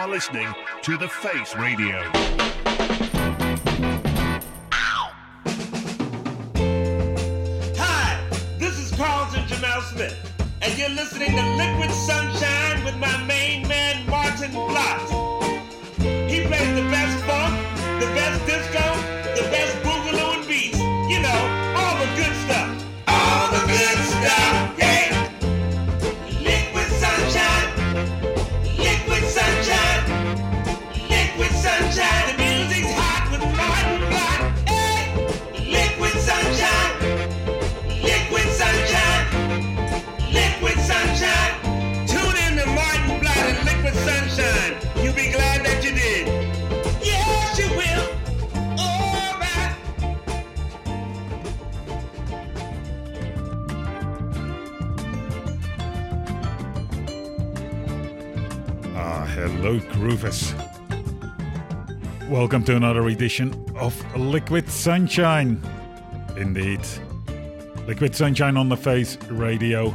are listening to The Face Radio. Welcome to another edition of Liquid Sunshine. Indeed. Liquid Sunshine on the Face Radio.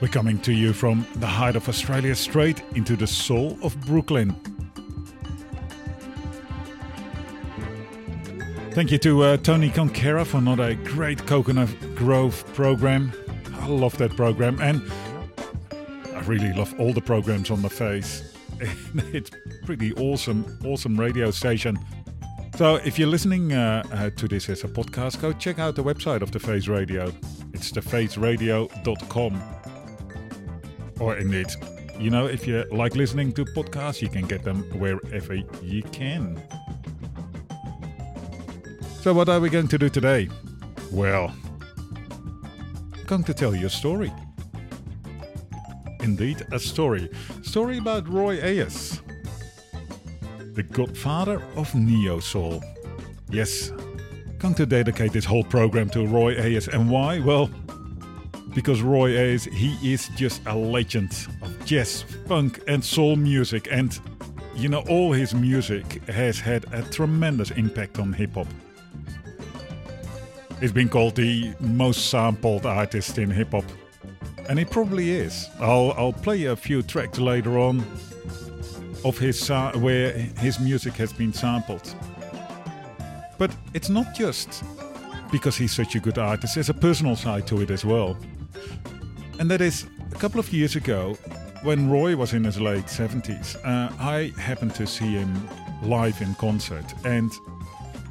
We're coming to you from the heart of Australia straight into the soul of Brooklyn. Thank you to uh, Tony Conquera for another great Coconut Grove program. I love that program. And I really love all the programs on the face. it's pretty awesome, awesome radio station. So if you're listening uh, uh, to this as a podcast, go check out the website of the Face Radio. It's thefaceradio.com. Or indeed, you know, if you like listening to podcasts, you can get them wherever you can. So what are we going to do today? Well, I'm going to tell you a story indeed a story. Story about Roy Ayers, the godfather of Neo Soul. Yes, going to dedicate this whole program to Roy Ayers. And why? Well, because Roy Ayers, he is just a legend of jazz, funk, and soul music. And, you know, all his music has had a tremendous impact on hip hop. He's been called the most sampled artist in hip hop and it probably is. I'll I'll play a few tracks later on of his uh, where his music has been sampled. But it's not just because he's such a good artist. There's a personal side to it as well, and that is a couple of years ago when Roy was in his late 70s. Uh, I happened to see him live in concert, and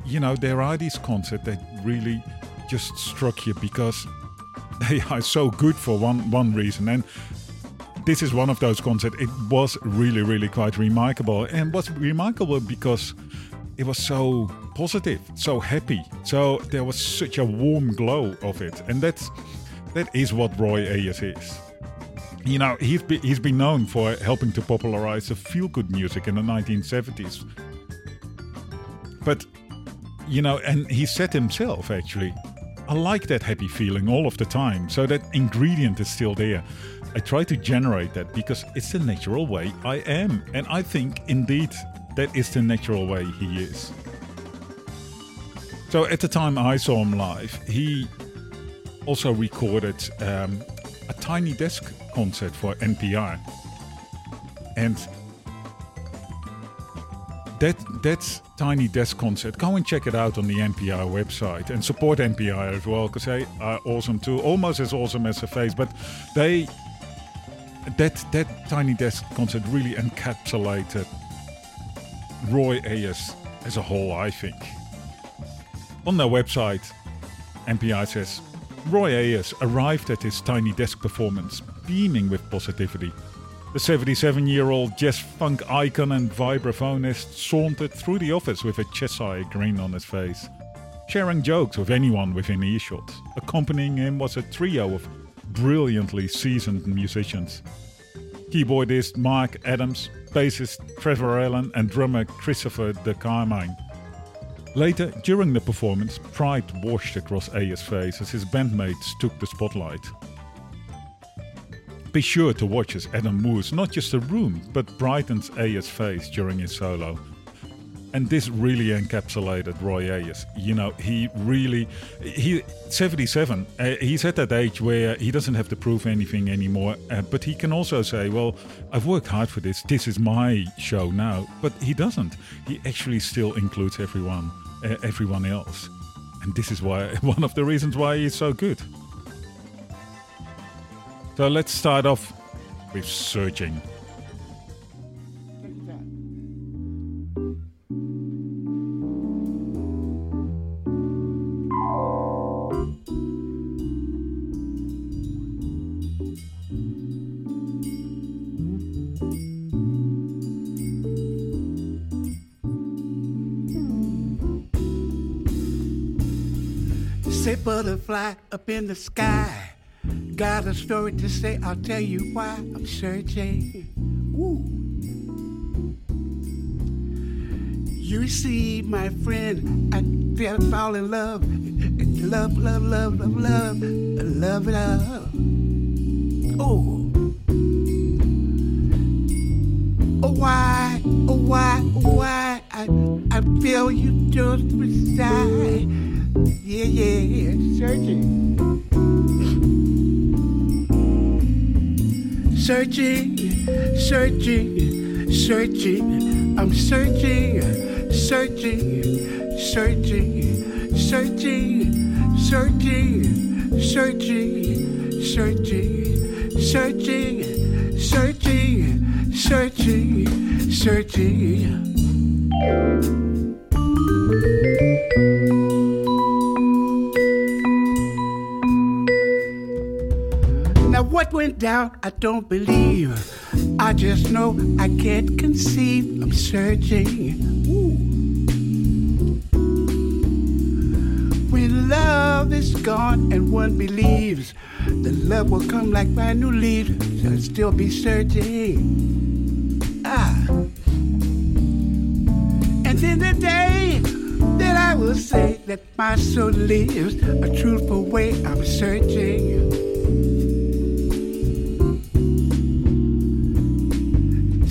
you know there are these concerts that really just struck you because they are so good for one one reason and this is one of those concerts. It was really really quite remarkable. And was remarkable because it was so positive so happy. So there was such a warm glow of it. And that's that is what roy ayers is. You know he's, be, he's been known for helping to popularize the feel-good music in the 1970s but you know and he said himself actually I like that happy feeling all of the time, so that ingredient is still there. I try to generate that because it's the natural way I am, and I think indeed that is the natural way he is. So at the time I saw him live, he also recorded um, a tiny desk concert for NPR, and that that's tiny desk concert go and check it out on the npr website and support npr as well because they are awesome too almost as awesome as the face but they that that tiny desk concert really encapsulated roy ayers as a whole i think on their website npr says roy ayers arrived at his tiny desk performance beaming with positivity the 77 year old jazz funk icon and vibraphonist sauntered through the office with a Cheshire grin on his face, sharing jokes with anyone within earshot. Accompanying him was a trio of brilliantly seasoned musicians keyboardist Mark Adams, bassist Trevor Allen, and drummer Christopher de Carmine. Later, during the performance, pride washed across Ayers' face as his bandmates took the spotlight. Be sure to watch as Adam moves not just the room, but brightens Ayers' face during his solo. And this really encapsulated Roy Ayers. You know, he really, he 77. Uh, he's at that age where he doesn't have to prove anything anymore. Uh, but he can also say, "Well, I've worked hard for this. This is my show now." But he doesn't. He actually still includes everyone, uh, everyone else, and this is why one of the reasons why he's so good. So let's start off with searching. Butterfly up in the sky. Got a story to say, I'll tell you why I'm searching. Ooh. You see, my friend, I fell fall in love. Love, love, love, love, love, love, love. Oh. Oh, why, oh, why, oh, why? I, I feel you just beside. Yeah, yeah, yeah. searching. Searching, searching, searching. I'm searching, searching, searching, searching, searching, searching, searching, searching, searching, searching, searching. Went down, I don't believe. I just know I can't conceive. I'm searching. Ooh. When love is gone and one believes, the love will come like brand new leaves. I'll still be searching. Ah. And then the day that I will say that my soul lives a truthful way, I'm searching.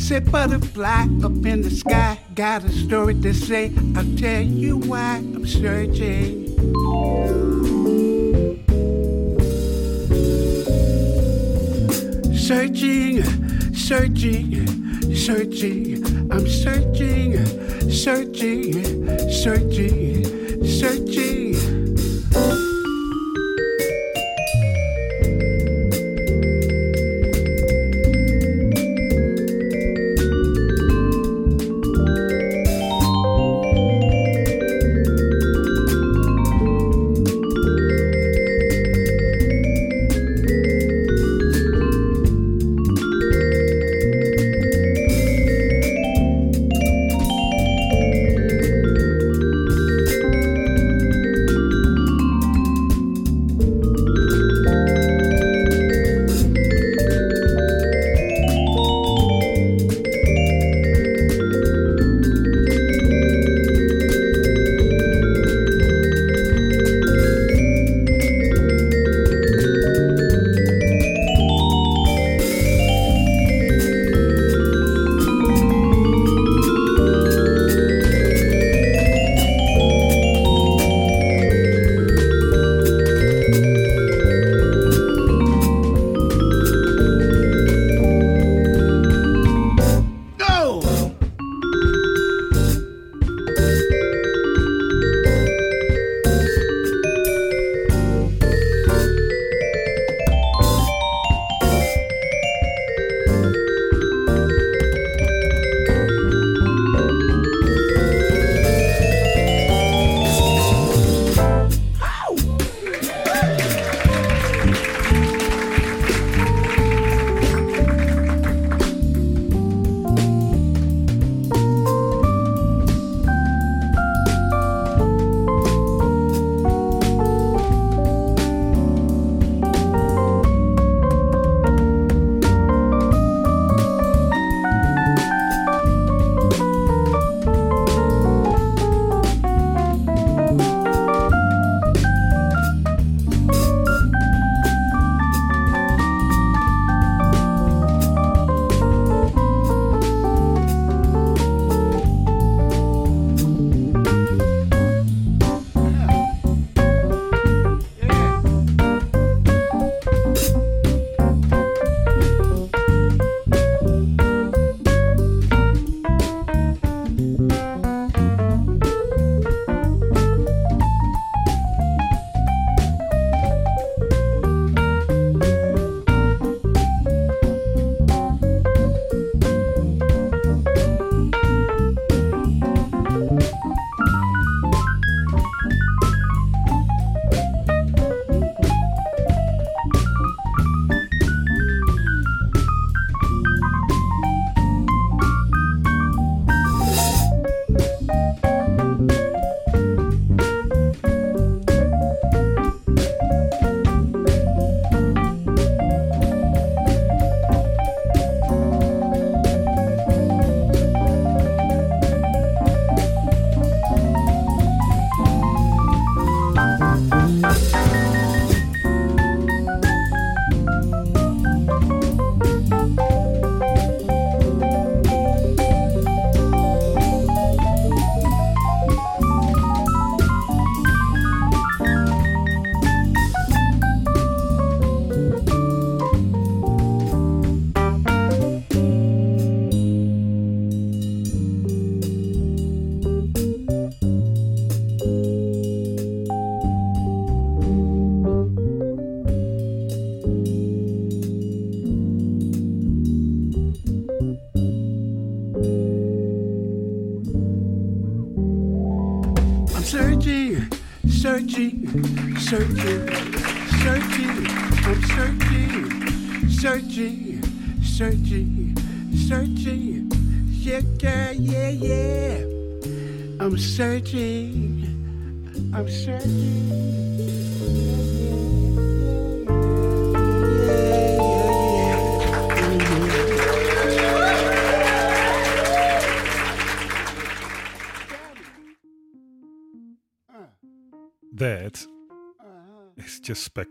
Say butterfly up in the sky, got a story to say. I'll tell you why I'm searching. Searching, searching, searching. I'm searching, searching, searching, searching.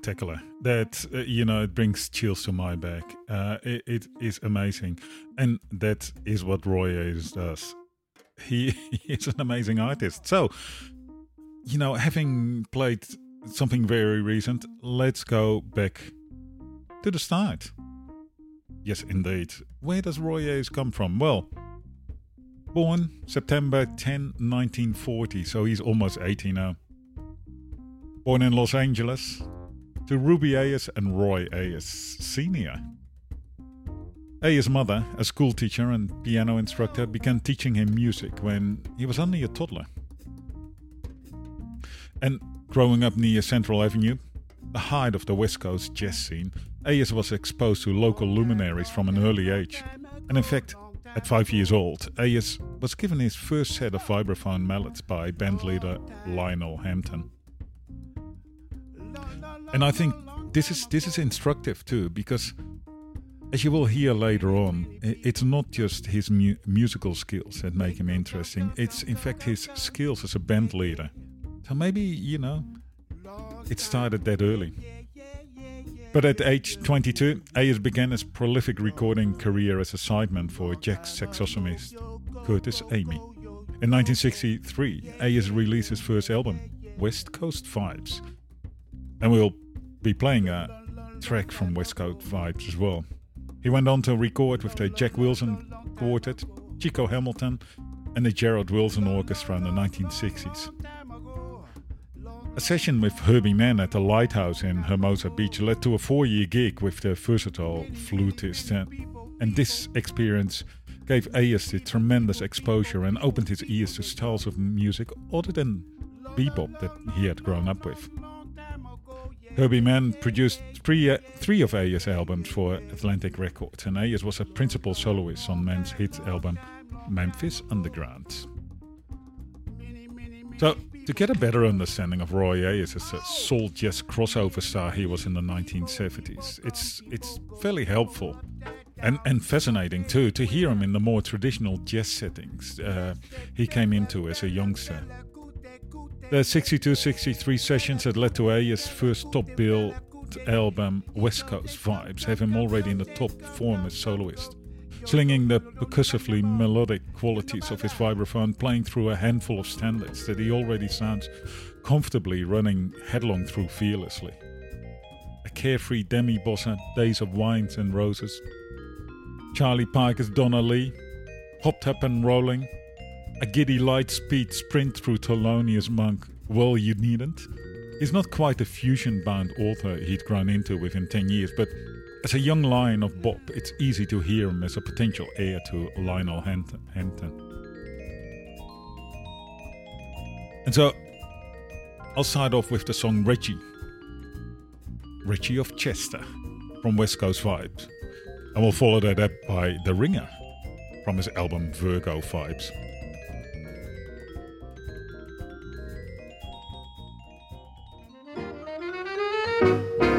Spectacular. That uh, you know, it brings chills to my back. Uh, it, it is amazing, and that is what Roy does. He, he is an amazing artist. So, you know, having played something very recent, let's go back to the start. Yes, indeed. Where does Roy Ayers come from? Well, born September 10, 1940, so he's almost 80 now. Born in Los Angeles to Ruby Ayers and Roy Ayers Sr. Ayers' mother, a school teacher and piano instructor, began teaching him music when he was only a toddler. And growing up near Central Avenue, the height of the West Coast jazz scene, Ayers was exposed to local luminaries from an early age. And in fact, at five years old, Ayers was given his first set of vibraphone mallets by bandleader Lionel Hampton. And I think this is this is instructive too because as you will hear later on, it's not just his mu- musical skills that make him interesting. It's in fact his skills as a band leader. So maybe, you know, it started that early. But at age 22, Ayers began his prolific recording career as a sideman for jazz saxophonist Curtis Amy. In 1963, Ayers released his first album, West Coast Vibes. And we'll be playing a track from West Coast Vibes as well. He went on to record with the Jack Wilson Quartet, Chico Hamilton, and the Gerald Wilson Orchestra in the 1960s. A session with Herbie Mann at the Lighthouse in Hermosa Beach led to a four year gig with the versatile flutist, and this experience gave Ayers the tremendous exposure and opened his ears to styles of music other than bebop that he had grown up with. Herbie Mann produced three, uh, three of Ayers' albums for Atlantic Records, and Ayers was a principal soloist on Mann's hit album Memphis Underground. So, to get a better understanding of Roy Ayers as a soul jazz crossover star he was in the 1970s, it's it's fairly helpful and, and fascinating too to hear him in the more traditional jazz settings uh, he came into as a youngster. The 62 63 sessions that led to Ayers' first top bill album, West Coast Vibes, have him already in the top form as soloist slinging the percussively melodic qualities of his vibraphone, playing through a handful of standards that he already sounds comfortably running headlong through fearlessly. A carefree demi bossa, Days of Wines and Roses. Charlie Parker's Donna Lee, hopped up and rolling. A giddy light speed sprint through Thelonious Monk, Well You Needn't. He's not quite a fusion bound author he'd grown into within 10 years, but as a young lion of bop, it's easy to hear him as a potential heir to Lionel Hampton. And so, I'll start off with the song Reggie. Reggie of Chester from West Coast Vibes. And we'll follow that up by The Ringer from his album Virgo Vibes. Música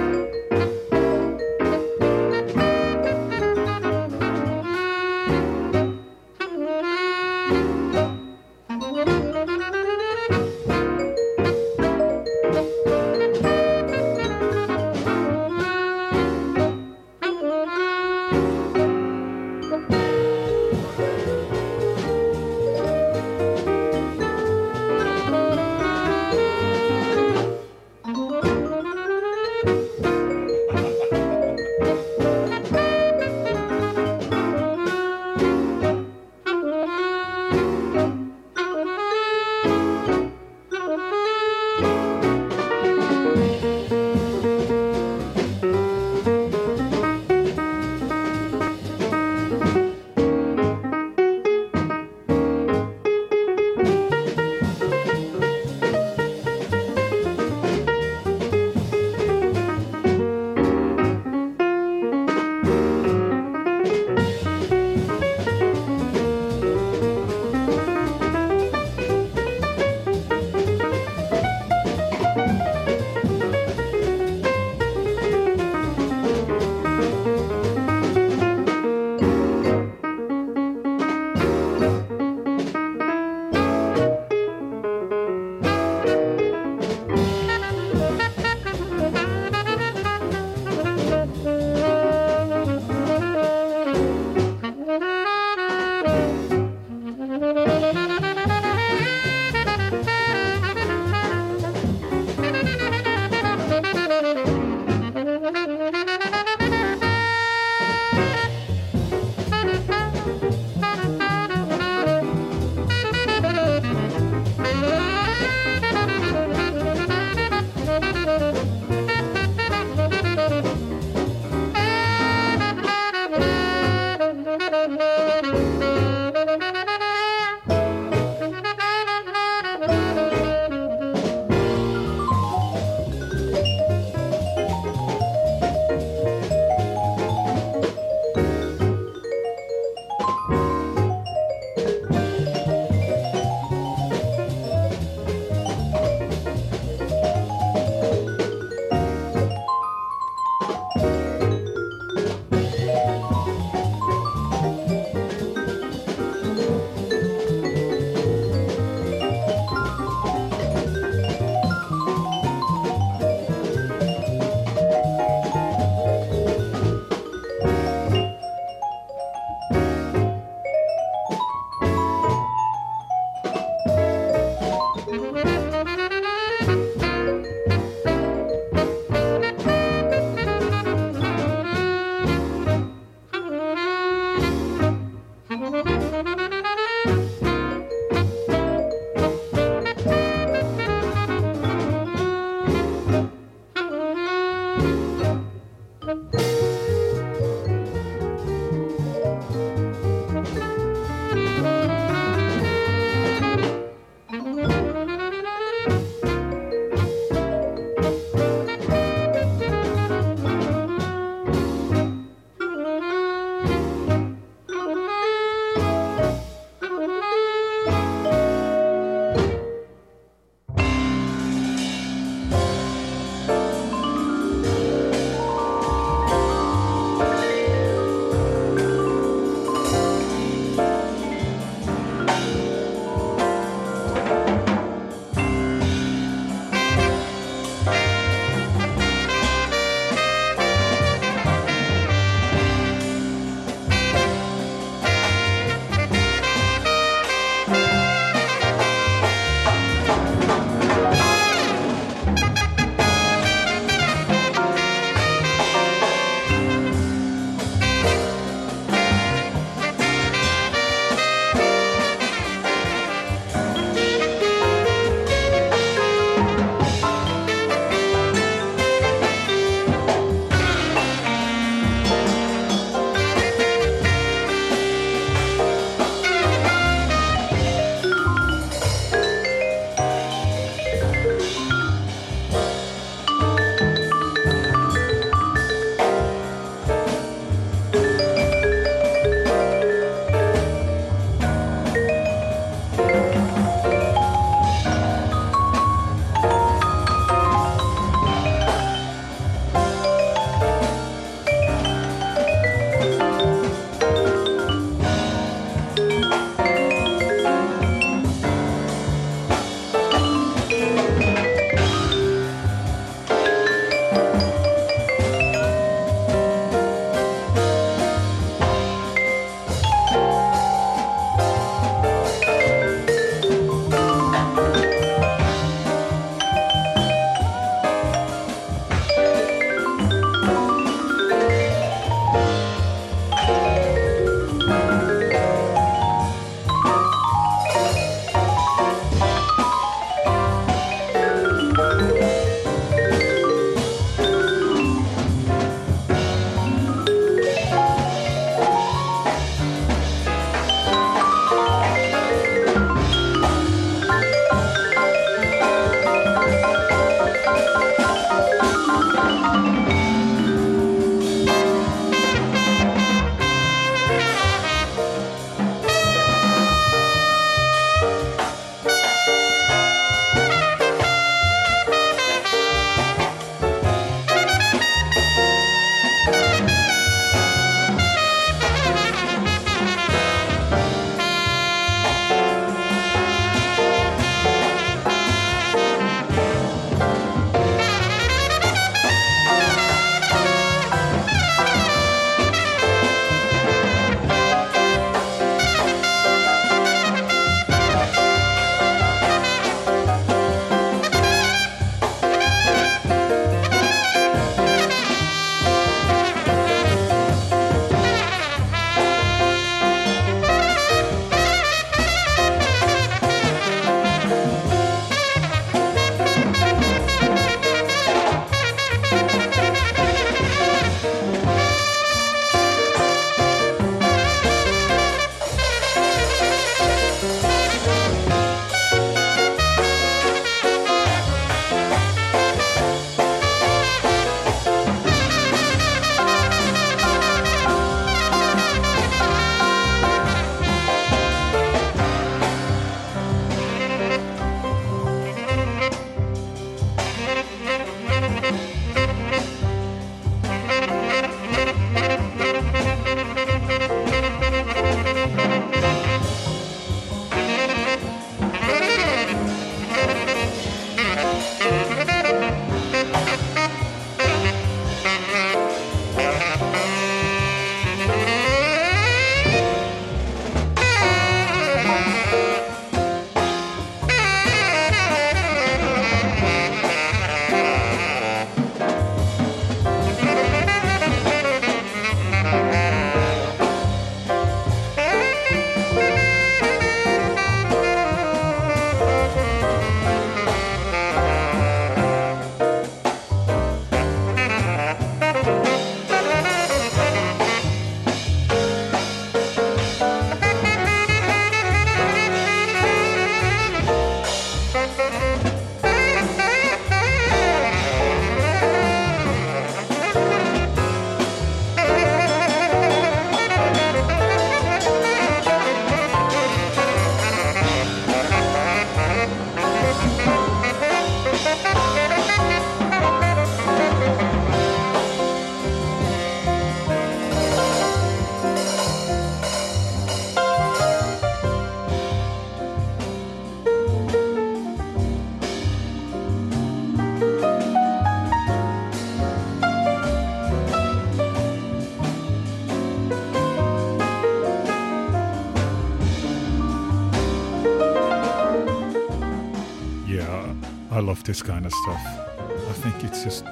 kind of stuff. I think it's just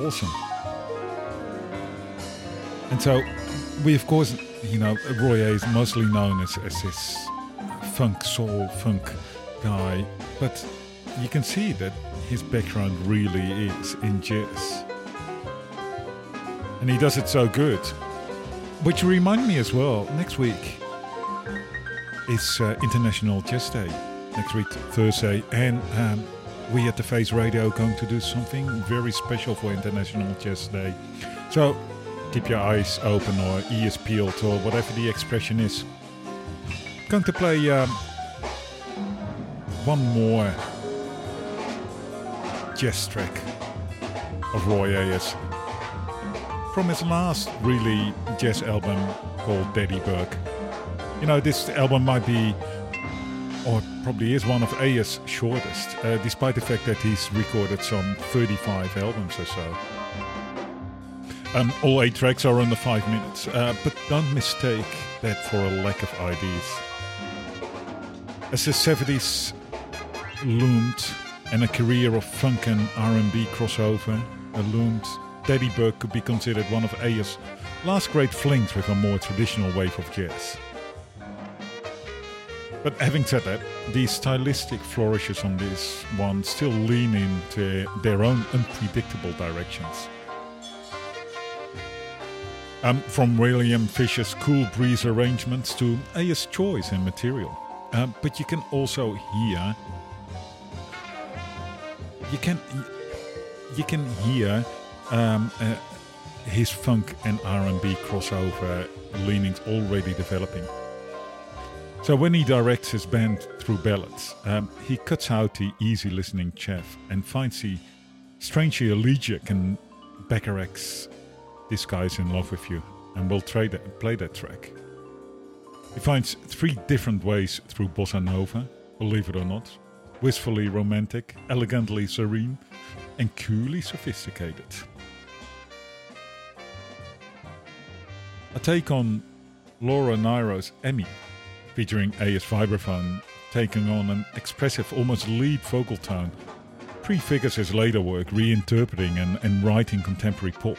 awesome. And so, we of course, you know, Roy A is mostly known as, as this funk, soul, funk guy, but you can see that his background really is in jazz. And he does it so good. Which remind me as well, next week is uh, International Jazz Day. Next week, Thursday. And um, we at the Face Radio are going to do something very special for International Jazz Day. So keep your eyes open or ears peeled or whatever the expression is. Going to play um, one more jazz track of Roy Ayers from his last really jazz album called Daddy Bug. You know, this album might be, probably is, one of Ayers' shortest, uh, despite the fact that he's recorded some 35 albums or so. Um, all eight tracks are under five minutes, uh, but don't mistake that for a lack of ideas. As the 70s loomed and a career of funk and R&B crossover loomed, Daddy Bug could be considered one of Ayers' last great flings with a more traditional wave of jazz. But having said that, the stylistic flourishes on this one still lean into their own unpredictable directions. Um, from William Fischer's cool breeze arrangements to Ayers' choice in material. Uh, but you can also hear you can you can hear um, uh, his funk and R&B crossover leanings already developing. So when he directs his band through ballads, um, he cuts out the easy listening chaff and finds the strangely elegiac and Bacharach's "This Guy's in Love with You," and we'll play that, play that track. He finds three different ways through bossa nova, believe it or not, wistfully romantic, elegantly serene, and coolly sophisticated. A take on Laura Nyro's Emmie, featuring Ayers vibraphone taking on an expressive, almost lead vocal tone, prefigures his later work reinterpreting and, and writing contemporary pop.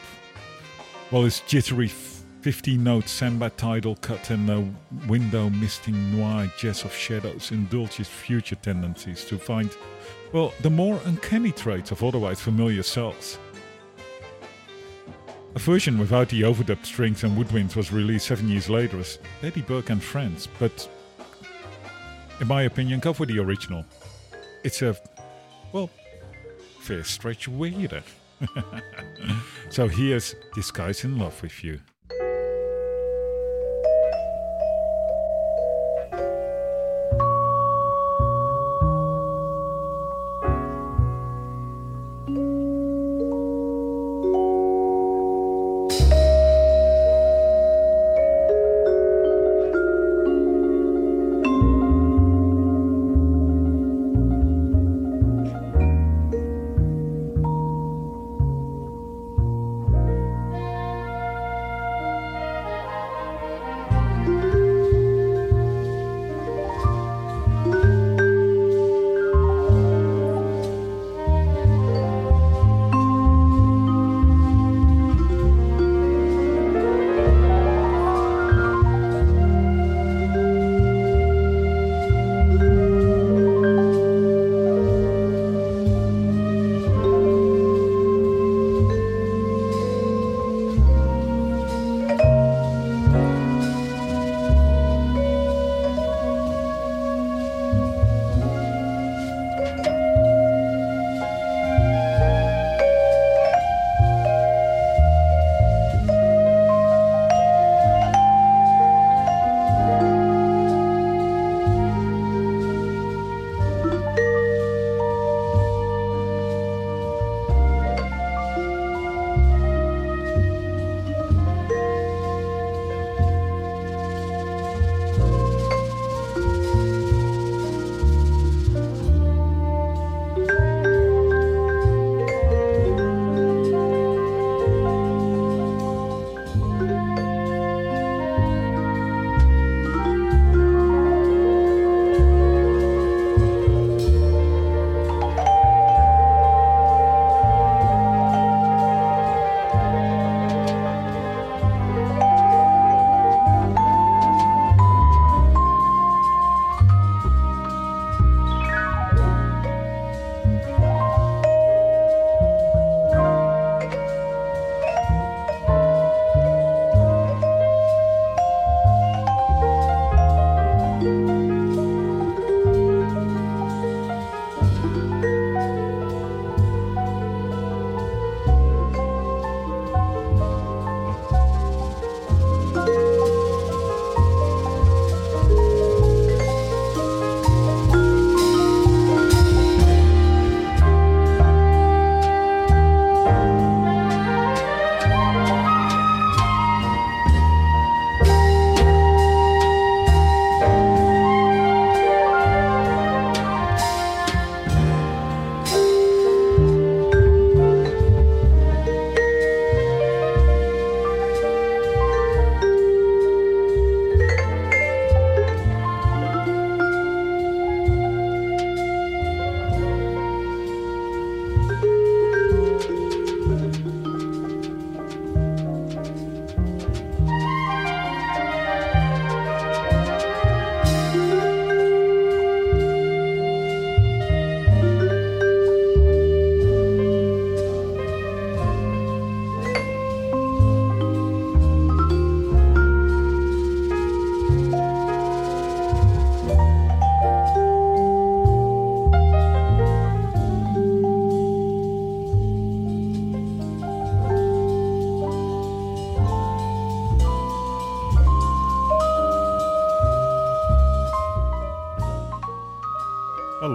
While his jittery 15 note samba title cut and the window misting noir jazz of shadows indulges future tendencies to find, well, the more uncanny traits of otherwise familiar cells. A version without the overdubbed strings and woodwinds was released seven years later as Daddy Bug and Friends, but in my opinion, go for the original. It's a, well, fair stretch weirder. so here's This Guy's in Love with You.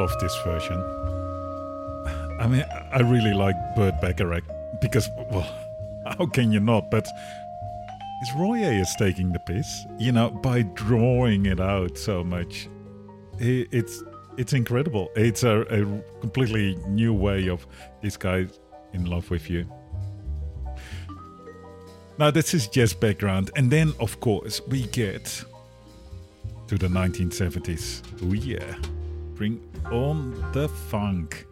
Love this version. I mean, I really like Burt Bacharach because, well, how can you not? But is Roy Ayers taking the piss? You know, by drawing it out so much, it's it's incredible. It's a, a completely new way of this guy in love with you. Now, this is just background, and then of course we get to the 1970s. Oh yeah, bring on the funk.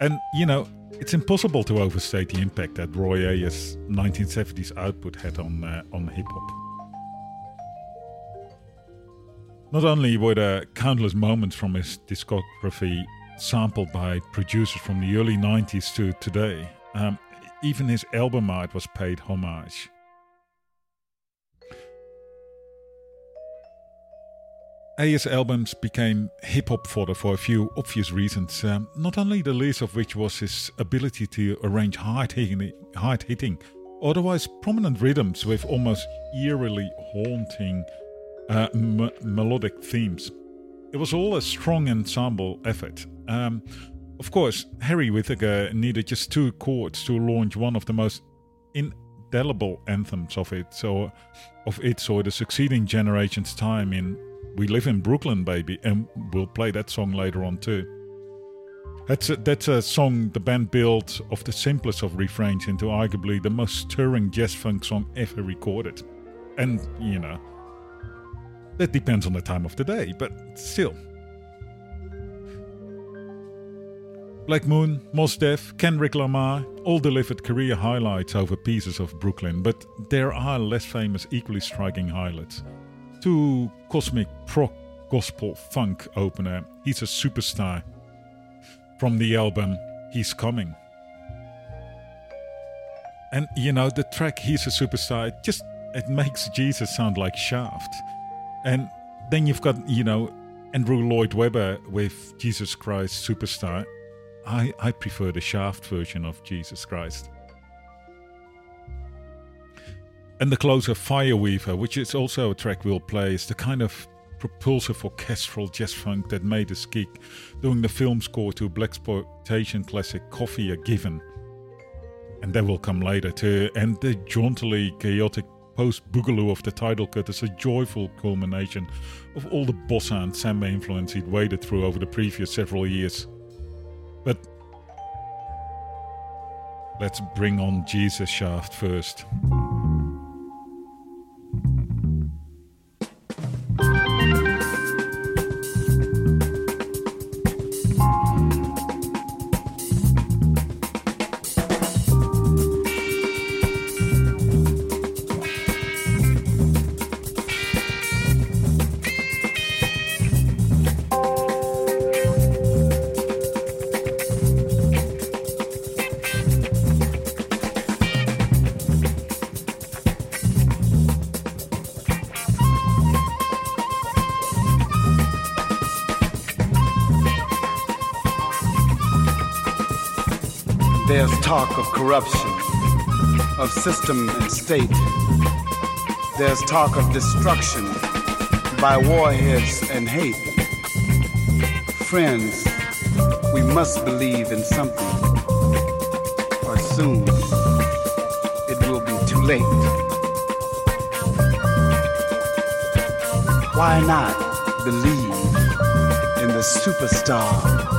And you know, it's impossible to overstate the impact that Roy Ayers' 1970s output had on uh, on hip hop. Not only were there countless moments from his discography sampled by producers from the early 90s to today, um, even his album art was paid homage. Ayers' albums became hip hop fodder for a few obvious reasons, um, not only the least of which was his ability to arrange hard hitting, hard hitting otherwise prominent rhythms with almost eerily haunting uh, m- melodic themes. It was all a strong ensemble effort. Um, of course, Harry Whitaker needed just two chords to launch one of the most indelible anthems of it, so of its or the succeeding generation's time in we live in Brooklyn, baby, and we'll play that song later on too. That's a, that's a song the band built of the simplest of refrains into arguably the most stirring jazz funk song ever recorded. And, you know, that depends on the time of the day, but still. Black Moon, Mos Def, Kendrick Lamar all delivered career highlights over pieces of Brooklyn, but there are less famous, equally striking highlights to cosmic prog gospel funk opener. He's a superstar. From the album He's Coming. And you know, the track He's a Superstar, it just it makes Jesus sound like Shaft. And then you've got, you know, Andrew Lloyd Webber with Jesus Christ Superstar. I, I prefer the Shaft version of Jesus Christ. And the closer Fireweaver, which is also a track we'll play, is the kind of propulsive orchestral jazz funk that made us geek, doing the film score to blaxploitation classic Coffy a Given. And that will come later too. And the jauntily chaotic post boogaloo of the title cut is a joyful culmination of all the bossa and samba influence he'd waded through over the previous several years. But let's bring on Jesus Shaft first. Corruption, of system and state. There's talk of destruction by warheads and hate. Friends, we must believe in something, or soon it will be too late. Why not believe in the superstar?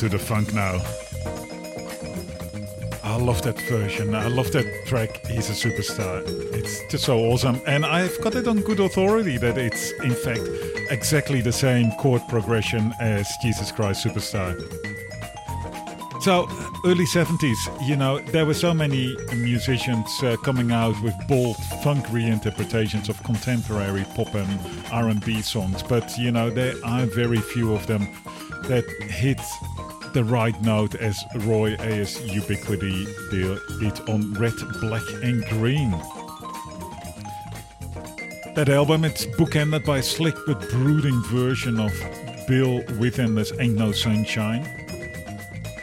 Into the funk now. I love that version. I love that track. He's a superstar. It's just so awesome. And I've got it on good authority that it's, in fact, exactly the same chord progression as Jesus Christ Superstar. So, early 70s, you know, there were so many musicians uh, coming out with bold funk reinterpretations of contemporary pop and R&B songs, but you know, there are very few of them that hit the right note as Roy Ayers Ubiquity did on Red, Black and Green. That album, it's bookended by a slick but brooding version of Bill Withers' Ain't No Sunshine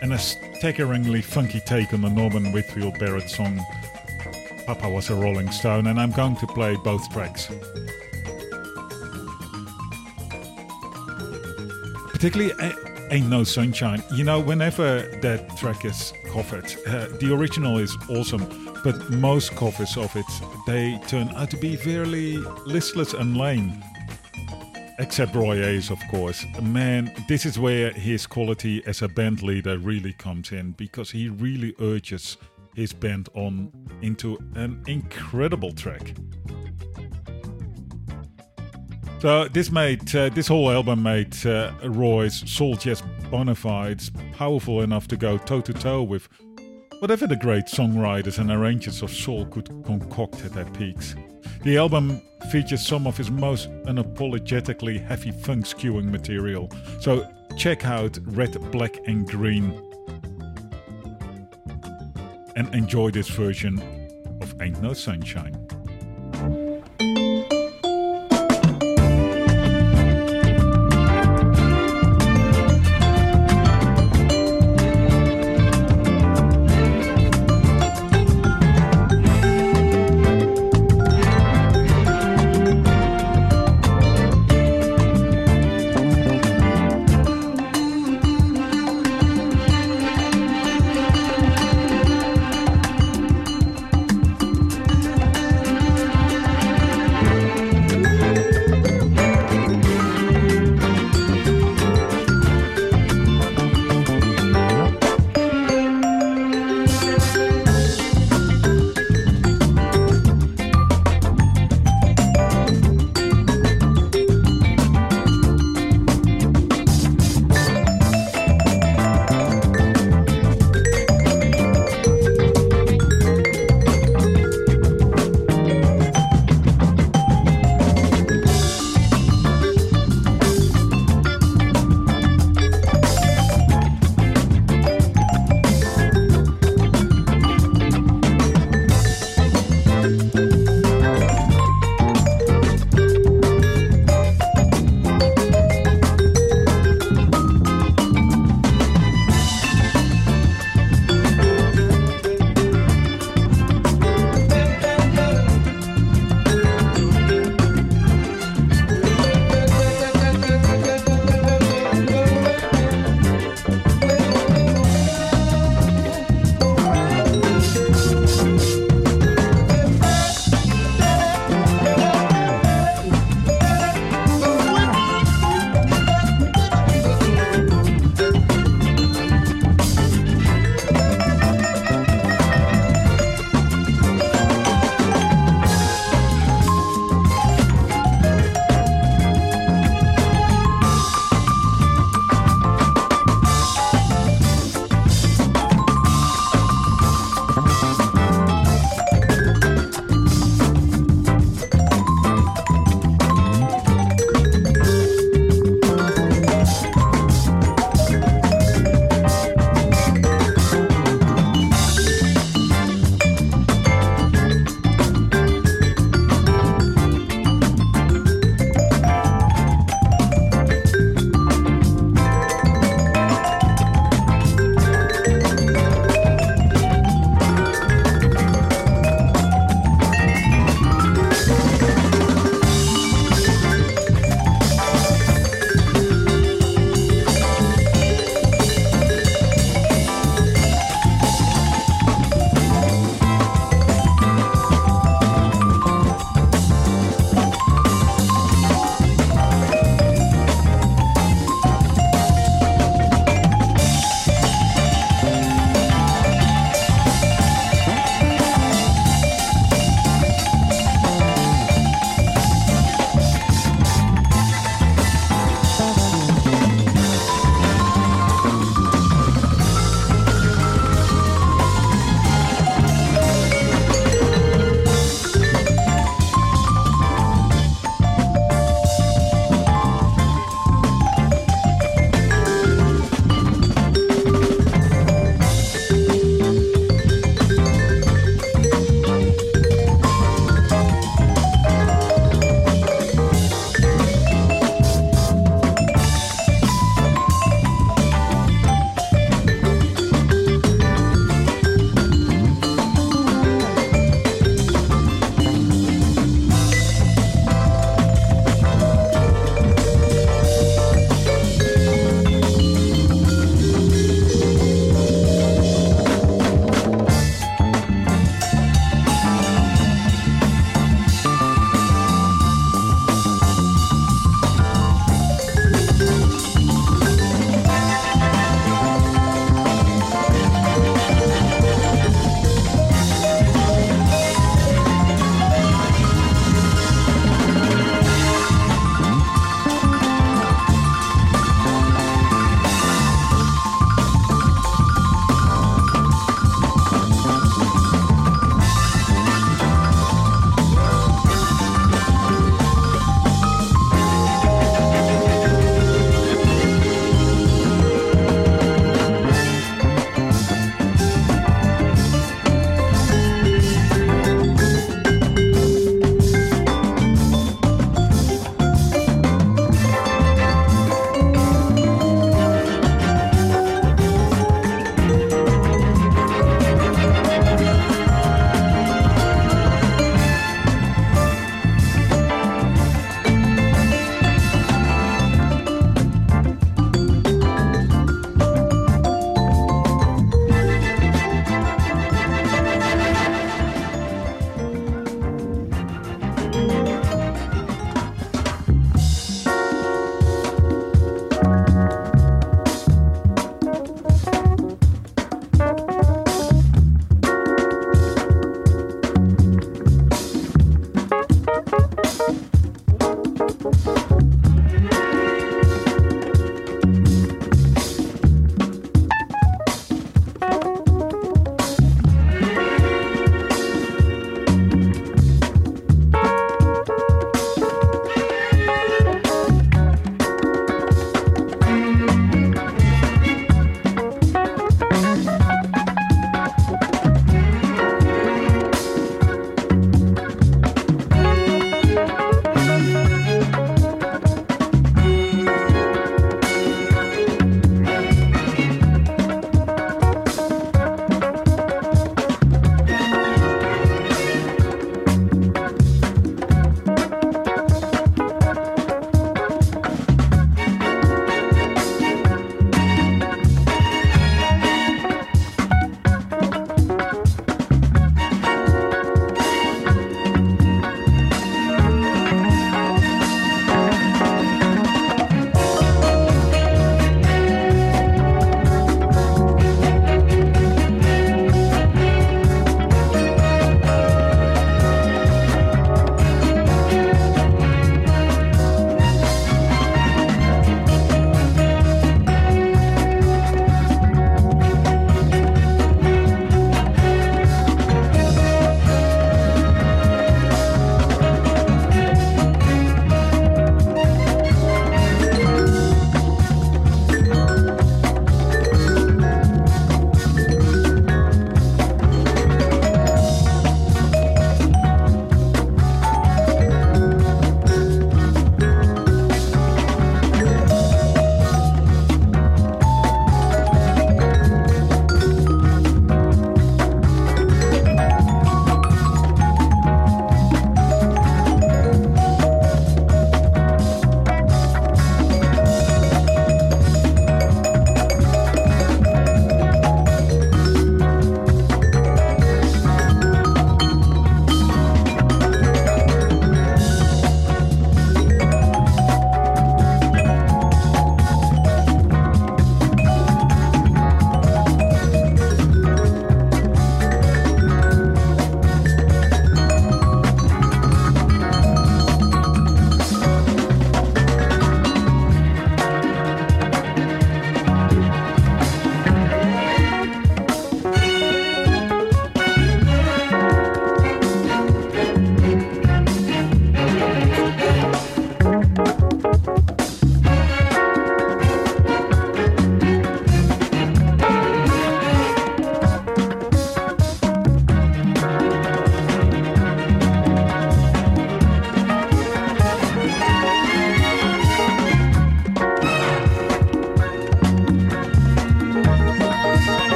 and a staggeringly funky take on the Norman Whitfield Barrett song Papa Was a Rolling Stone, and I'm going to play both tracks. Particularly eh, Ain't No Sunshine. You know, whenever that track is covered, uh, the original is awesome, but most covers of it, they turn out to be fairly listless and lame. Except Roy of course. Man, this is where his quality as a band leader really comes in because he really urges his band on into an incredible track. So this made uh, this whole album made uh, Roy's soul jazz bona fides powerful enough to go toe to toe with whatever the great songwriters and arrangers of soul could concoct at their peaks. The album features some of his most unapologetically heavy funk skewing material, so check out Red, Black and Green and enjoy this version of Ain't No Sunshine.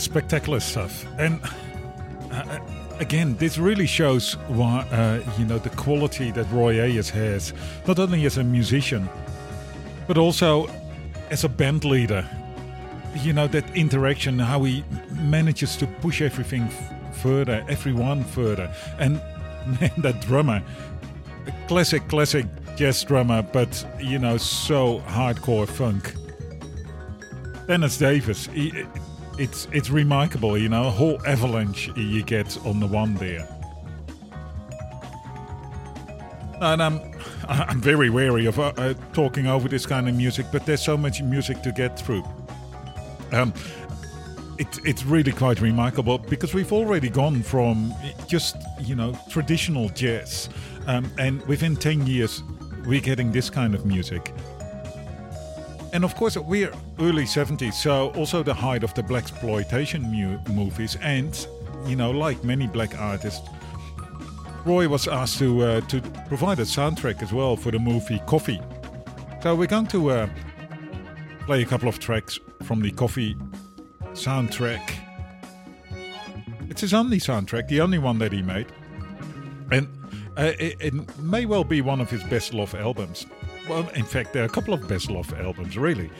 Spectacular stuff. And uh, again, this really shows why uh, you know the quality that Roy Ayers has, not only as a musician, but also as a band leader. You know that interaction, how he manages to push everything f- further, everyone further, and man, that drummer, classic, classic jazz drummer, but you know so hardcore funk. Dennis Davis, he, it's it's remarkable, you know, a whole avalanche you get on the one there. And I'm I'm very wary of uh, uh, talking over this kind of music, but there's so much music to get through. Um, it's it's really quite remarkable because we've already gone from just you know traditional jazz, um, and within ten years we're getting this kind of music. And of course, we're early 70s, so also the height of the black exploitation mu- movies. And, you know, like many black artists, Roy was asked to uh, to provide a soundtrack as well for the movie Coffy. So we're going to uh, play a couple of tracks from the Coffy soundtrack. It's his only soundtrack, the only one that he made. And uh, it, it may well be one of his best love albums. Well, in fact, there are a couple of best love albums, really.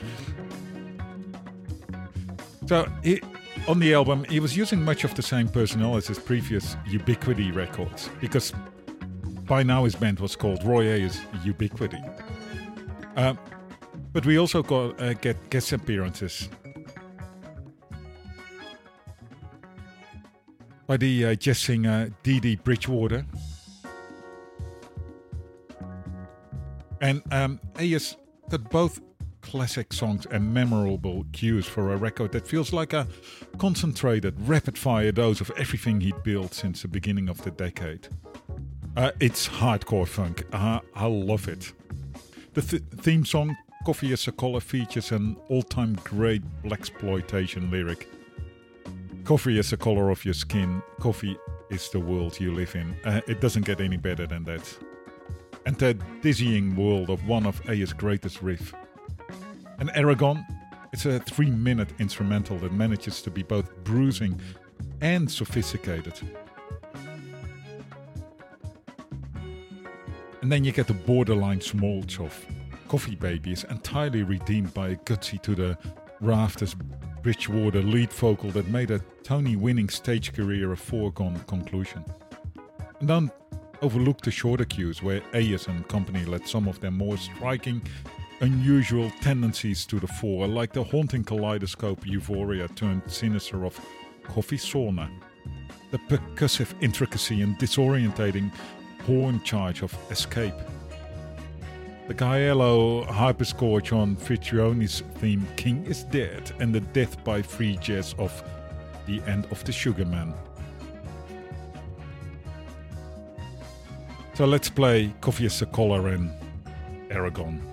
So, he, on the album, he was using much of the same personnel as his previous Ubiquity records, because by now his band was called Roy Ayers Ubiquity. Uh, but we also got, uh, get guest appearances by the uh, jazz singer Dee Dee Bridgewater. And um, Ayers got both classic songs and memorable cues for a record that feels like a concentrated, rapid fire dose of everything he'd built since the beginning of the decade. Uh, it's hardcore funk. Uh, I love it. The th- theme song, Coffy is a Color, features an all time great blaxploitation lyric. Coffee is the color of your skin, coffee is the world you live in. Uh, it doesn't get any better than that and the dizzying world of one of Ayers' greatest riffs. And Aragon, it's a three minute instrumental that manages to be both bruising and sophisticated. And then you get the borderline smolch of Coffy Baby is entirely redeemed by a gutsy to the rafters Bridgewater lead vocal that made a Tony winning stage career a foregone conclusion. And don't overlook the shorter cues where Ayers and company let some of their more striking, unusual tendencies to the fore, like the haunting kaleidoscope euphoria turned sinister of Coffy Sauna, the percussive intricacy and disorientating horn charge of Escape, the Gaello hyperscorch on Vittroni's theme King is Dead, and the death by free jazz of The End of the Sugarman. So let's play Coffy is a Color and Aragon.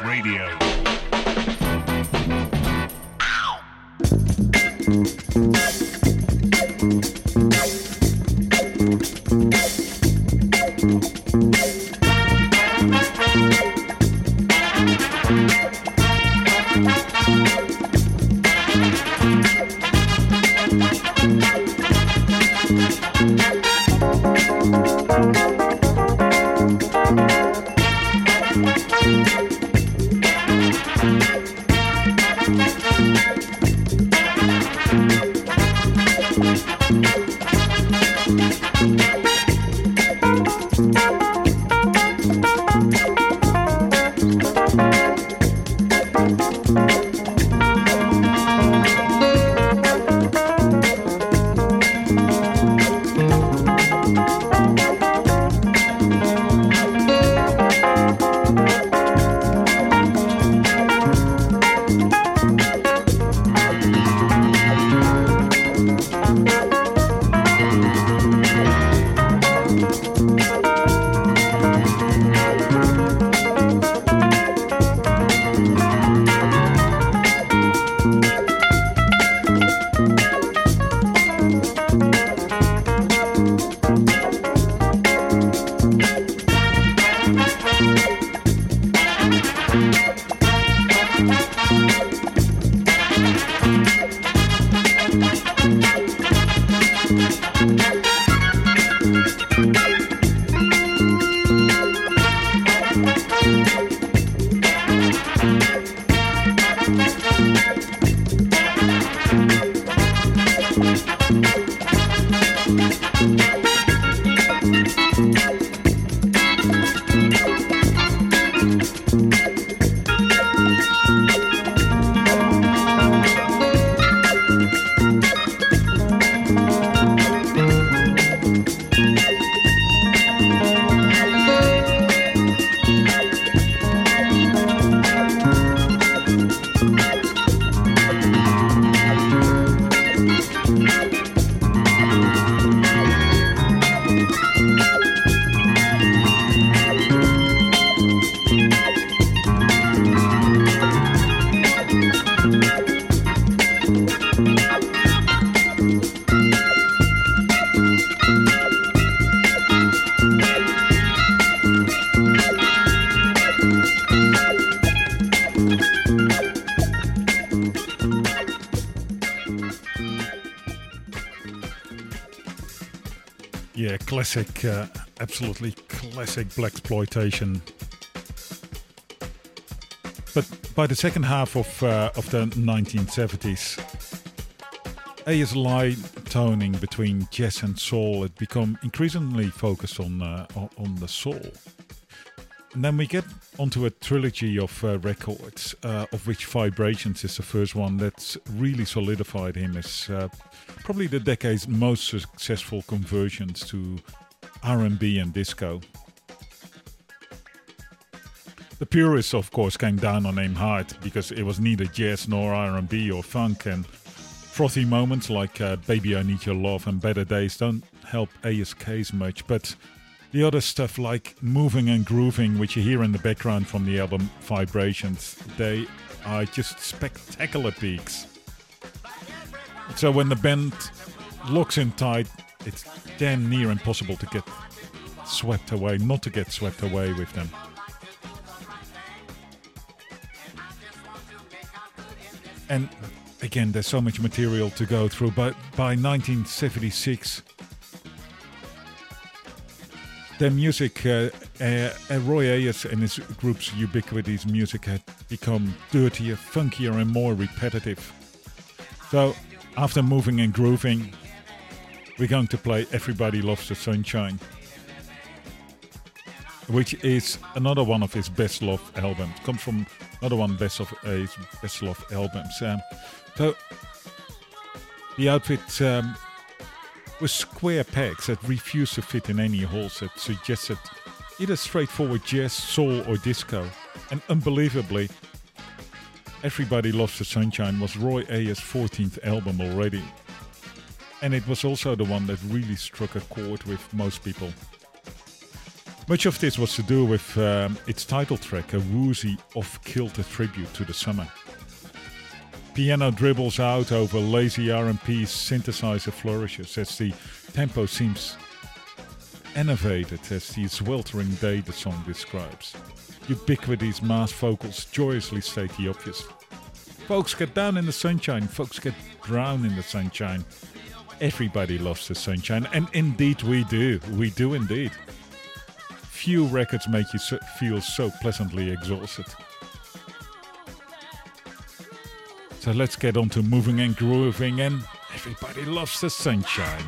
Radio. Yeah, classic, uh, absolutely classic blaxploitation. But by the second half of uh, of the 1970s, ASLI toning between jazz and soul had become increasingly focused on uh, on, on the soul. And then we get onto a trilogy of uh, records, uh, of which Vibrations is the first one that's really solidified him as uh, probably the decade's most successful conversions to R&B and disco. The purists, of course, came down on him hard because it was neither jazz nor R&B or funk, and frothy moments like uh, "Baby I Need Your Love" and "Better Days" don't help ASKs much, but the other stuff like moving and grooving, which you hear in the background from the album Vibrations, they are just spectacular peaks. So when the band locks in tight, it's damn near impossible to get swept away, not to get swept away with them. And again, there's so much material to go through, but by 1976, their music, uh, uh, uh, Roy Ayers and his group's Ubiquity's music had become dirtier, funkier, and more repetitive. So, after moving and grooving, we're going to play Everybody Loves the Sunshine, which is another one of his best love albums. Comes from another one best of uh, his best love albums. Um, so, the outfit. Um, with square pegs that refused to fit in any holes that suggested either straightforward jazz, soul, or disco. And unbelievably, Everybody Loves the Sunshine was Roy Ayers' 14th album already. And it was also the one that really struck a chord with most people. Much of this was to do with um, its title track, a woozy, off kilter tribute to the summer. Piano dribbles out over lazy R&B synthesizer flourishes as the tempo seems enervated as the sweltering day the song describes. Ubiquity's mass vocals joyously state the obvious. Folks get down in the sunshine, folks get drowned in the sunshine. Everybody loves the sunshine, and indeed we do, we do indeed. Few records make you so- feel so pleasantly exhausted. So let's get on to moving and grooving, and everybody loves the sunshine.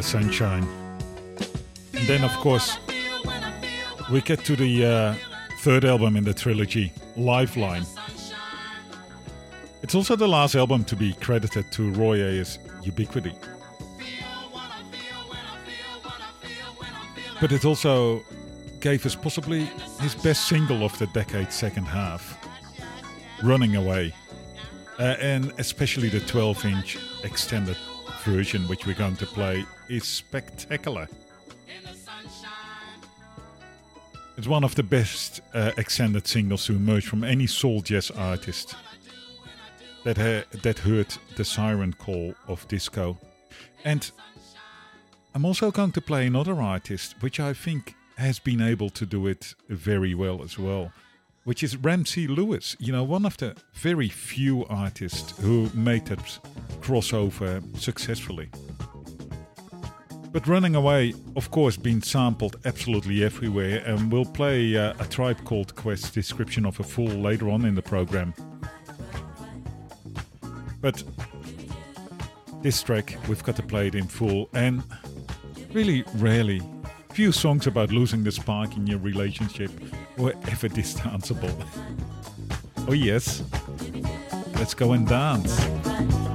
The sunshine. And then, of course, we get to the uh, third album in the trilogy, Lifeline. It's also the last album to be credited to Roy Ayers' Ubiquity. But it also gave us possibly his best single of the decade's second half, Running Away. Uh, and especially the 12 inch extended version, which we're going to play, is spectacular. It's one of the best uh, extended singles to emerge from any soul jazz artist that ha- that heard the siren call of disco. And I'm also going to play another artist, which I think has been able to do it very well as well, which is Ramsey Lewis. You know, one of the very few artists who made that crossover successfully. But Running Away, of course, been sampled absolutely everywhere, and we'll play uh, a Tribe Called Quest description of a fool later on in the program. But this track, we've got to play it in full, and really rarely, few songs about losing the spark in your relationship were ever this danceable. oh, yes, let's go and dance.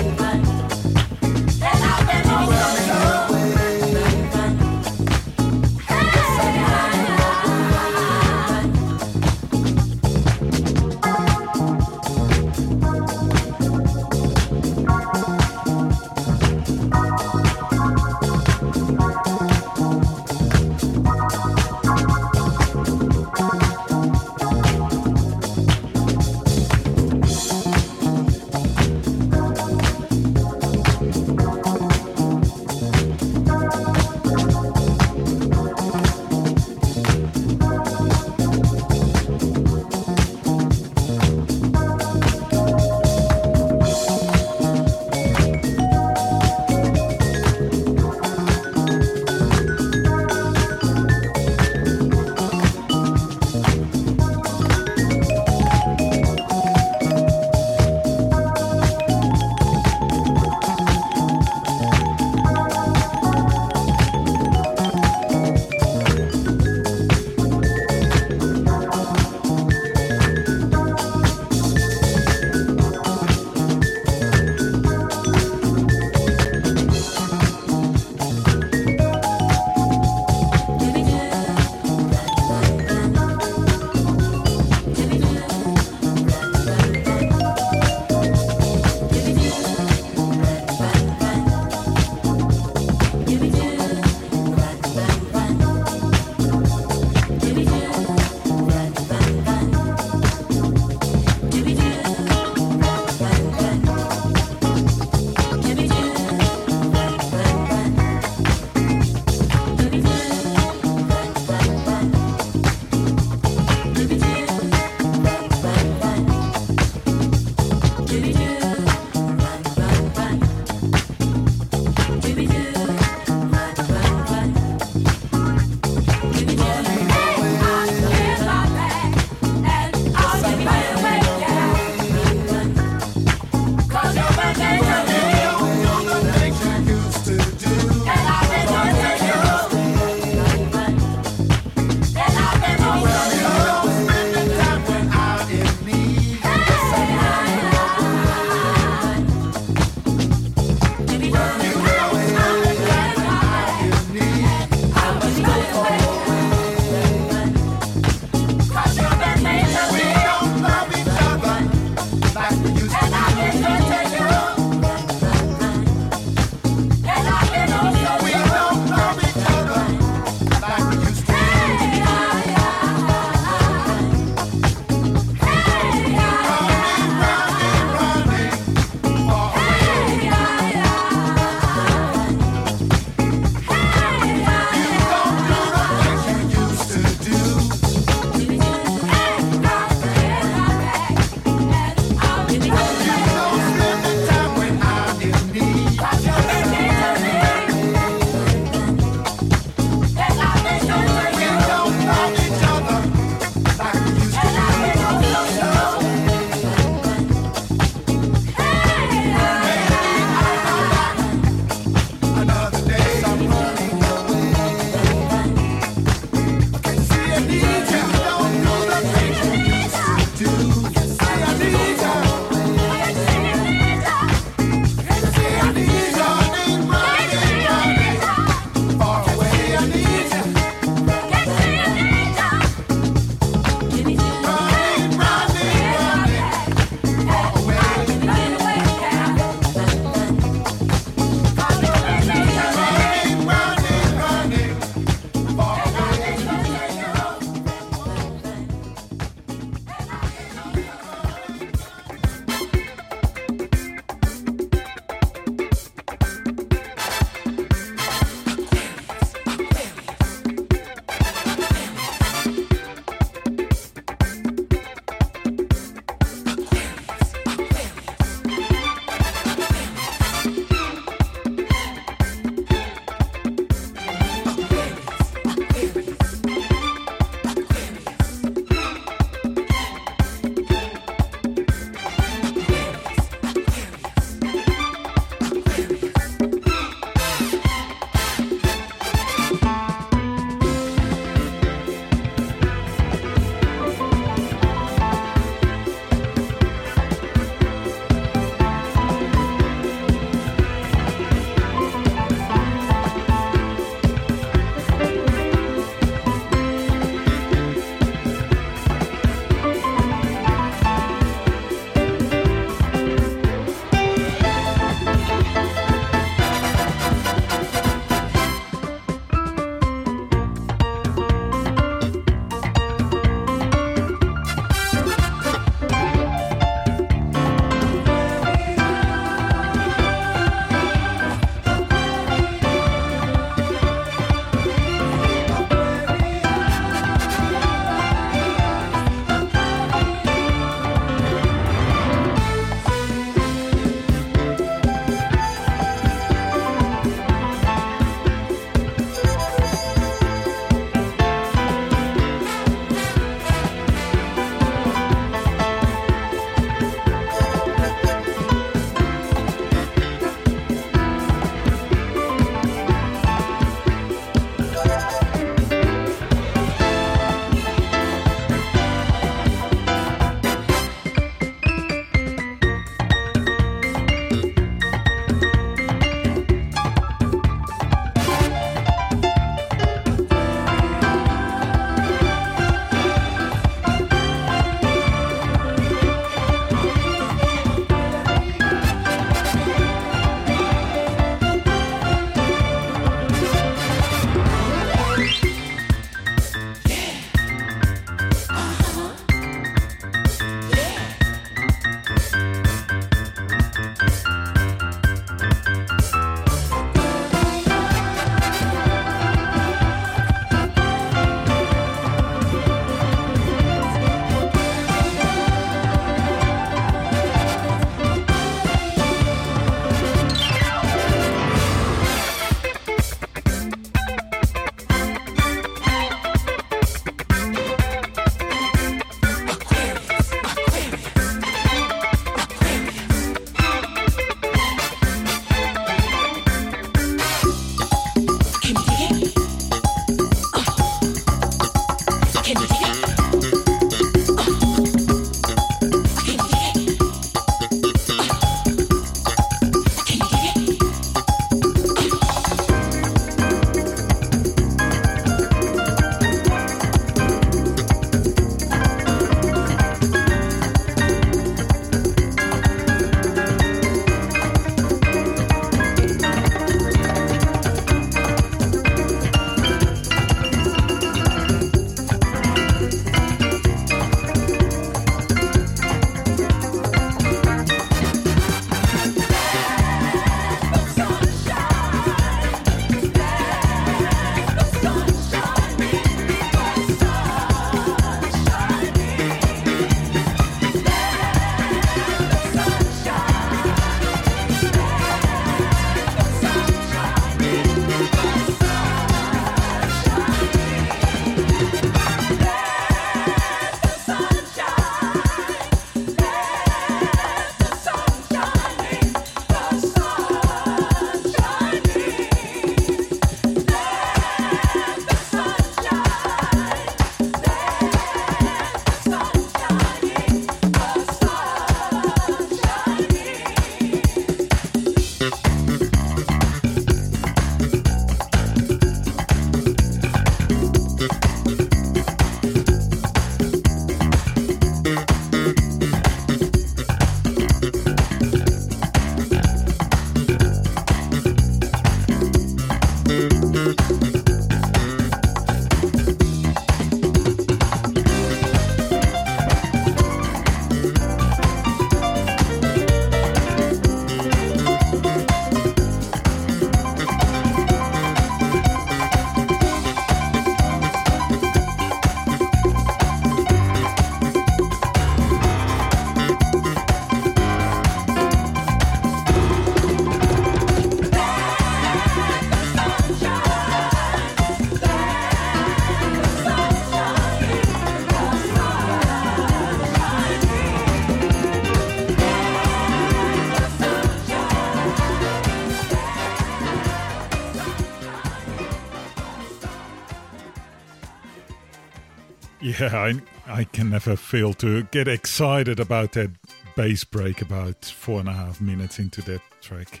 Yeah, I, I can never fail to get excited about that bass break about four and a half minutes into that track.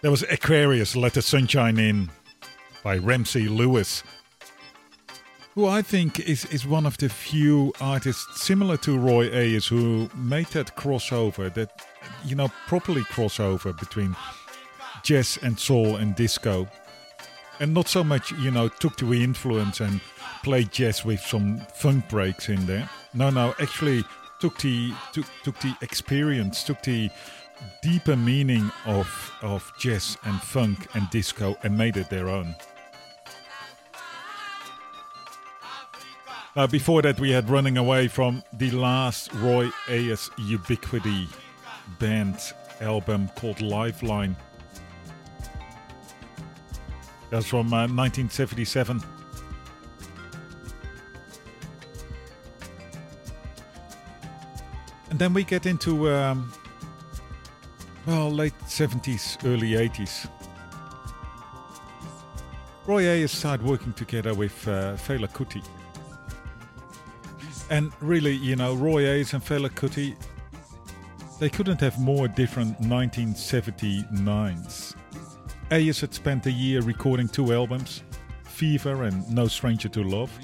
There was Aquarius, Let the Sunshine In by Ramsey Lewis, who I think is, is one of the few artists similar to Roy Ayers who made that crossover, that, you know, properly crossover between jazz and soul and disco. And not so much, you know, took the influence and played jazz with some funk breaks in there. No, no, actually took the took, took the experience, took the deeper meaning of of jazz and funk and disco and made it their own. Now, before that, we had Running Away from the last Roy Ayers Ubiquity band album called Lifeline. That's from uh, 1977. And then we get into, um, well, late 70s, early 80s. Roy Ayers started working together with uh, Fela Kuti. And really, you know, Roy Ayers and Fela Kuti, they couldn't have more different 1979s. Ayers had spent a year recording two albums, Fever and No Stranger to Love.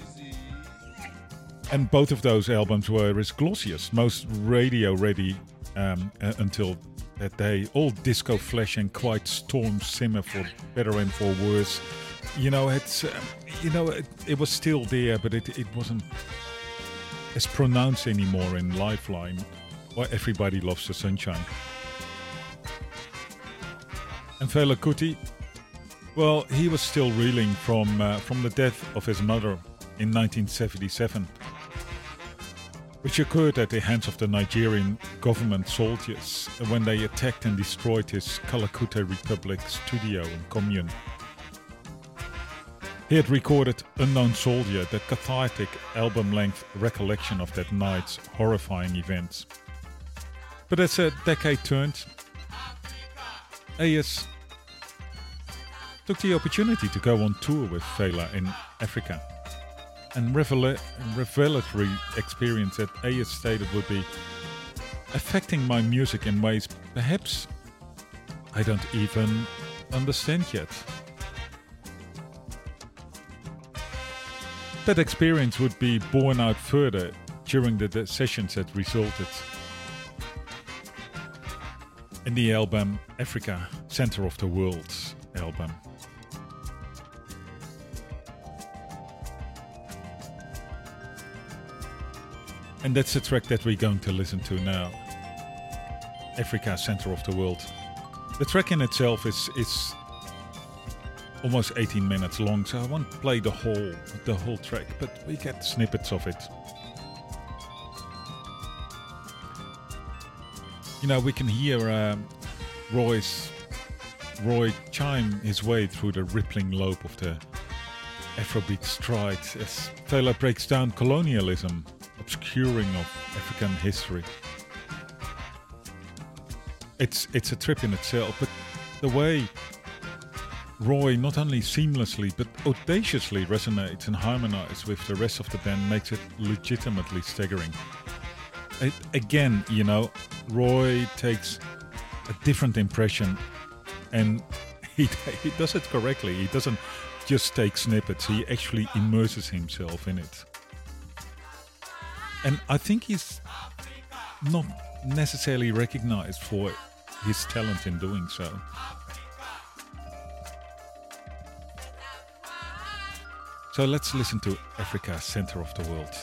And both of those albums were his glossiest, most radio ready um, uh, until that day. All disco flash and quiet storm simmer for better and for worse. You know, it's um, you know it, it was still there, but it, it wasn't as pronounced anymore in Lifeline. Why everybody loves the sunshine. And Fela Kuti, well, he was still reeling from uh, from the death of his mother in 1977, which occurred at the hands of the Nigerian government soldiers when they attacked and destroyed his Kalakuta Republic studio and commune. He had recorded Unknown Soldier, the cathartic album length recollection of that night's horrifying events. But as a decade turned, Ayers took the opportunity to go on tour with Fela in Africa. And revela- revelatory experience that Ayers stated would be affecting my music in ways perhaps I don't even understand yet. That experience would be borne out further during the, the sessions that resulted in the album Africa, Center of the World album. And that's the track that we're going to listen to now. Africa, Center of the World. The track in itself is is almost 18 minutes long, so I won't play the whole the whole track, but we get snippets of it. You know, we can hear um, Roy's Roy chime his way through the rippling lobe of the Afrobeat stride as Taylor breaks down colonialism, obscuring of African history. It's it's a trip in itself, but the way Roy not only seamlessly but audaciously resonates and harmonizes with the rest of the band makes it legitimately staggering. It, again, you know, Roy takes a different impression and he, he does it correctly. He doesn't just take snippets, he actually immerses himself in it. And I think he's not necessarily recognized for his talent in doing so. So let's listen to Africa, center of the world.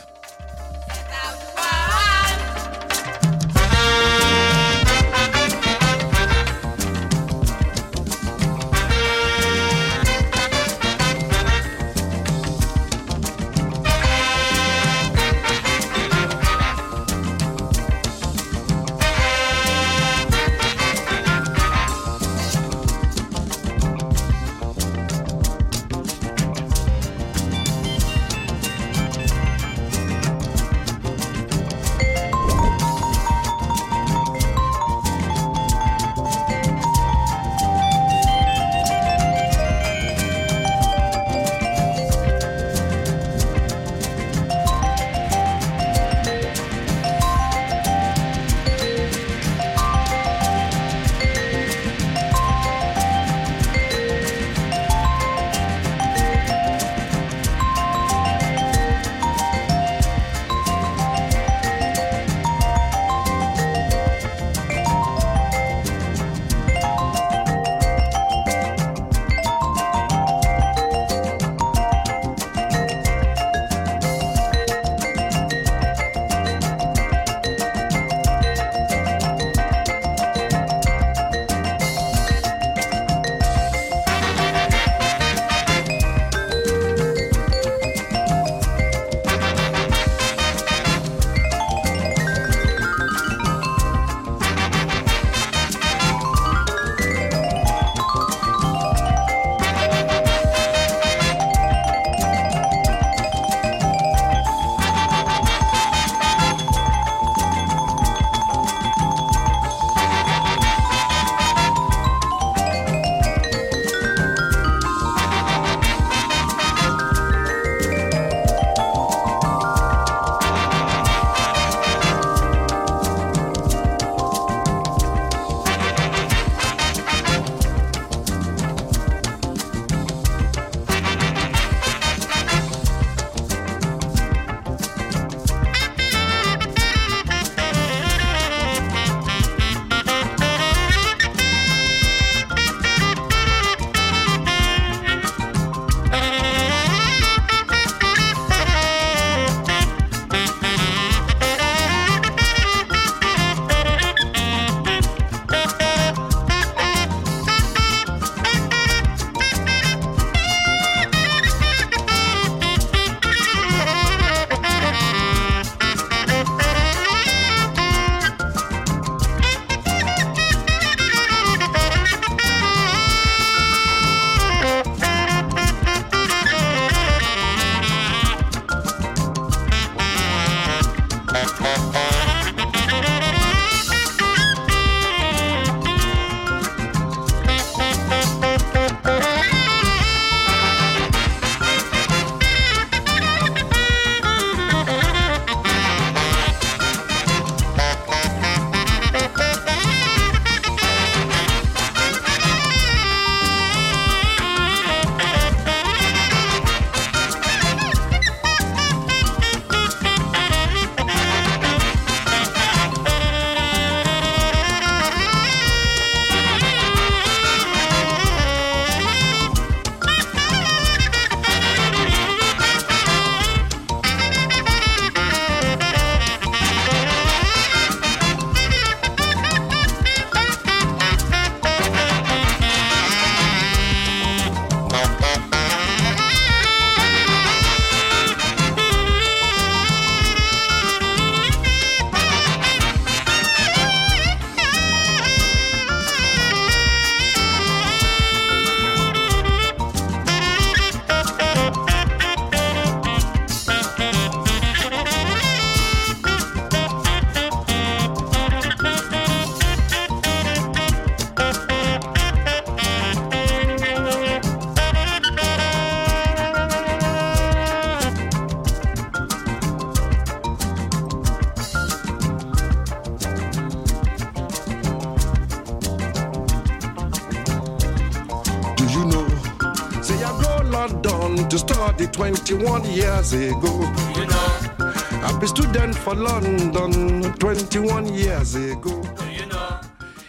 21 years ago. You know, I be student for London 21 years ago. you know,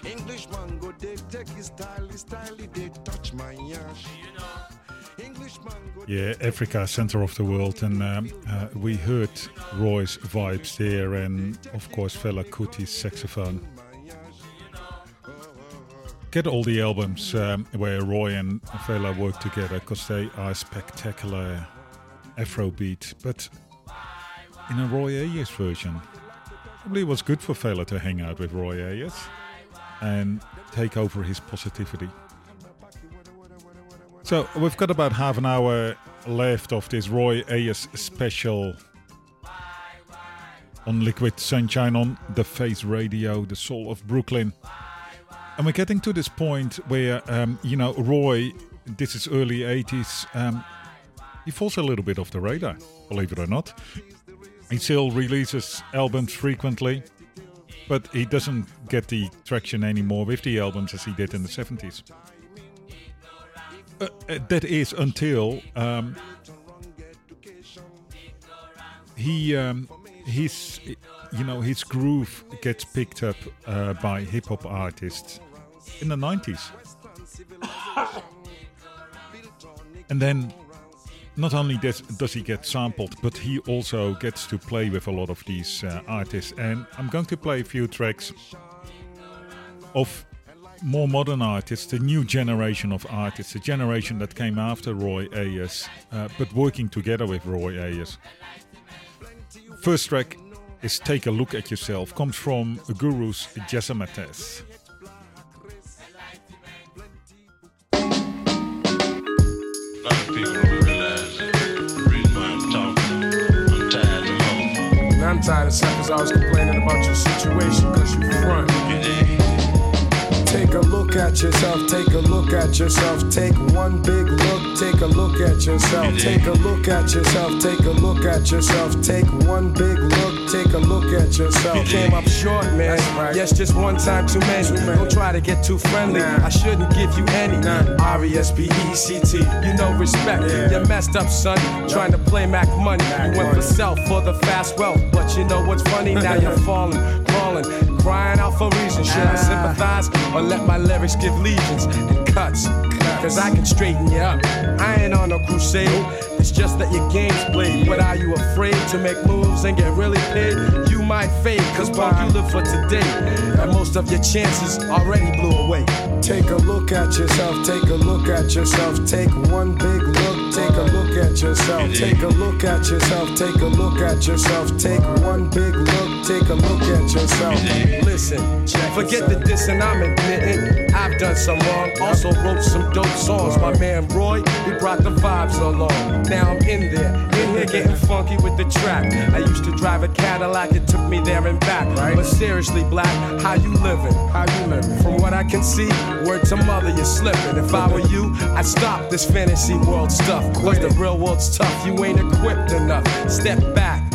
Englishman go they take his style, his style touch my yash. Englishman go Yeah, Africa, center of the world, and um, uh, we heard Roy's vibes there, and of course Fela Kuti's saxophone. Get all the albums um, where Roy and Fela work together, because they are spectacular Afrobeat, but in a Roy Ayers version. Probably was good for Fela to hang out with Roy Ayers and take over his positivity. So we've got about half an hour left of this Roy Ayers special on Liquid Sunshine on the Face Radio, the soul of Brooklyn. And we're getting to this point where, um, you know, Roy, this is early 80s, um, he falls a little bit off the radar, believe it or not. He still releases albums frequently, but he doesn't get the traction anymore with the albums as he did in the 70s. Uh, uh, that is until um, he um, his you know his groove gets picked up uh, by hip hop artists in the 90s. and then not only does, does he get sampled, but he also gets to play with a lot of these uh, artists. And I'm going to play a few tracks of more modern artists, the new generation of artists, the generation that came after Roy Ayers, uh, but working together with Roy Ayers. First track is Take a Look at Yourself, comes from Guru's Jazzmatazz. A people I'm tired of suckers always complaining about your situation because you front. Take a look at yourself, take a look at yourself, take one big look, take a look at yourself, take a look at yourself, take a look at yourself, take one big look, take a look at yourself. You came up short, man. Yes, just one time too many. Don't try to get too friendly. I shouldn't give you any. R E S P E C T. You know respect. You messed up, son. Trying to play Mac money. You went for self for the fast wealth. But you know what's funny? Now you're falling, crawling, crying out for reasons. Should I ah. sympathize or let my lyrics give legions and cuts? Cause I can straighten you up. I ain't on no crusade. It's just that your game's played. But are you afraid to make moves and get really paid? You might fade, cause punk, you live for today. And most of your chances already blew away. Take a look at yourself, take a look at yourself, take one big look, take a look at yourself, take a look at yourself, take a look at yourself, take one big look, take a look at yourself. Listen, forget the dissing I'm admitting. I've done some wrong, also wrote some dope songs. My man Roy, he brought the vibes along. Now I'm in there, in here getting funky with the track. I used to drive a Cadillac, it took me there and back. But seriously, black, how you living? How you living? From what I can see, word to mother, you're slipping. If I were you, I'd stop this fantasy world stuff. Cause the real world's tough, you ain't equipped enough. Step back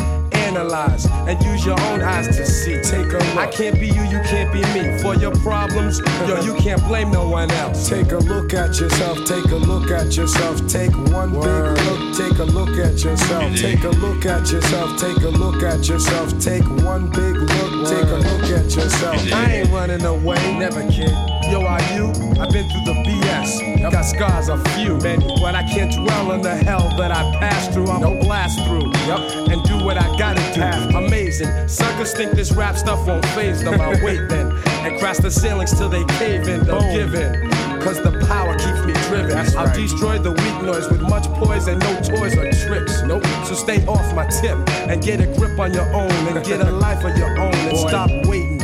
analyze and use your own eyes to see. Take a look. I can't be you, you can't be me. For your problems, uh-huh. yo, you can't blame no one else. Take a look at yourself, take a look at yourself, take one big look, take a look at yourself, take a look at yourself, take a look at yourself, take one big look, take a look at yourself. I ain't running away, never kid. Yo, are you? I've been through the BS. Got scars, a few, many, but I can't dwell on the hell that I passed through. I'm a blast through, yep, and do what I gotta do. Amazing. Suckers think this rap stuff won't phase them. I wait then and crash the ceilings till they cave in. Don't give in. Cause the power keeps me driven. I'll destroy the weak noise with much poise and no toys or tricks. Nope. So stay off my tip and get a grip on your own and get a life of your own and stop waiting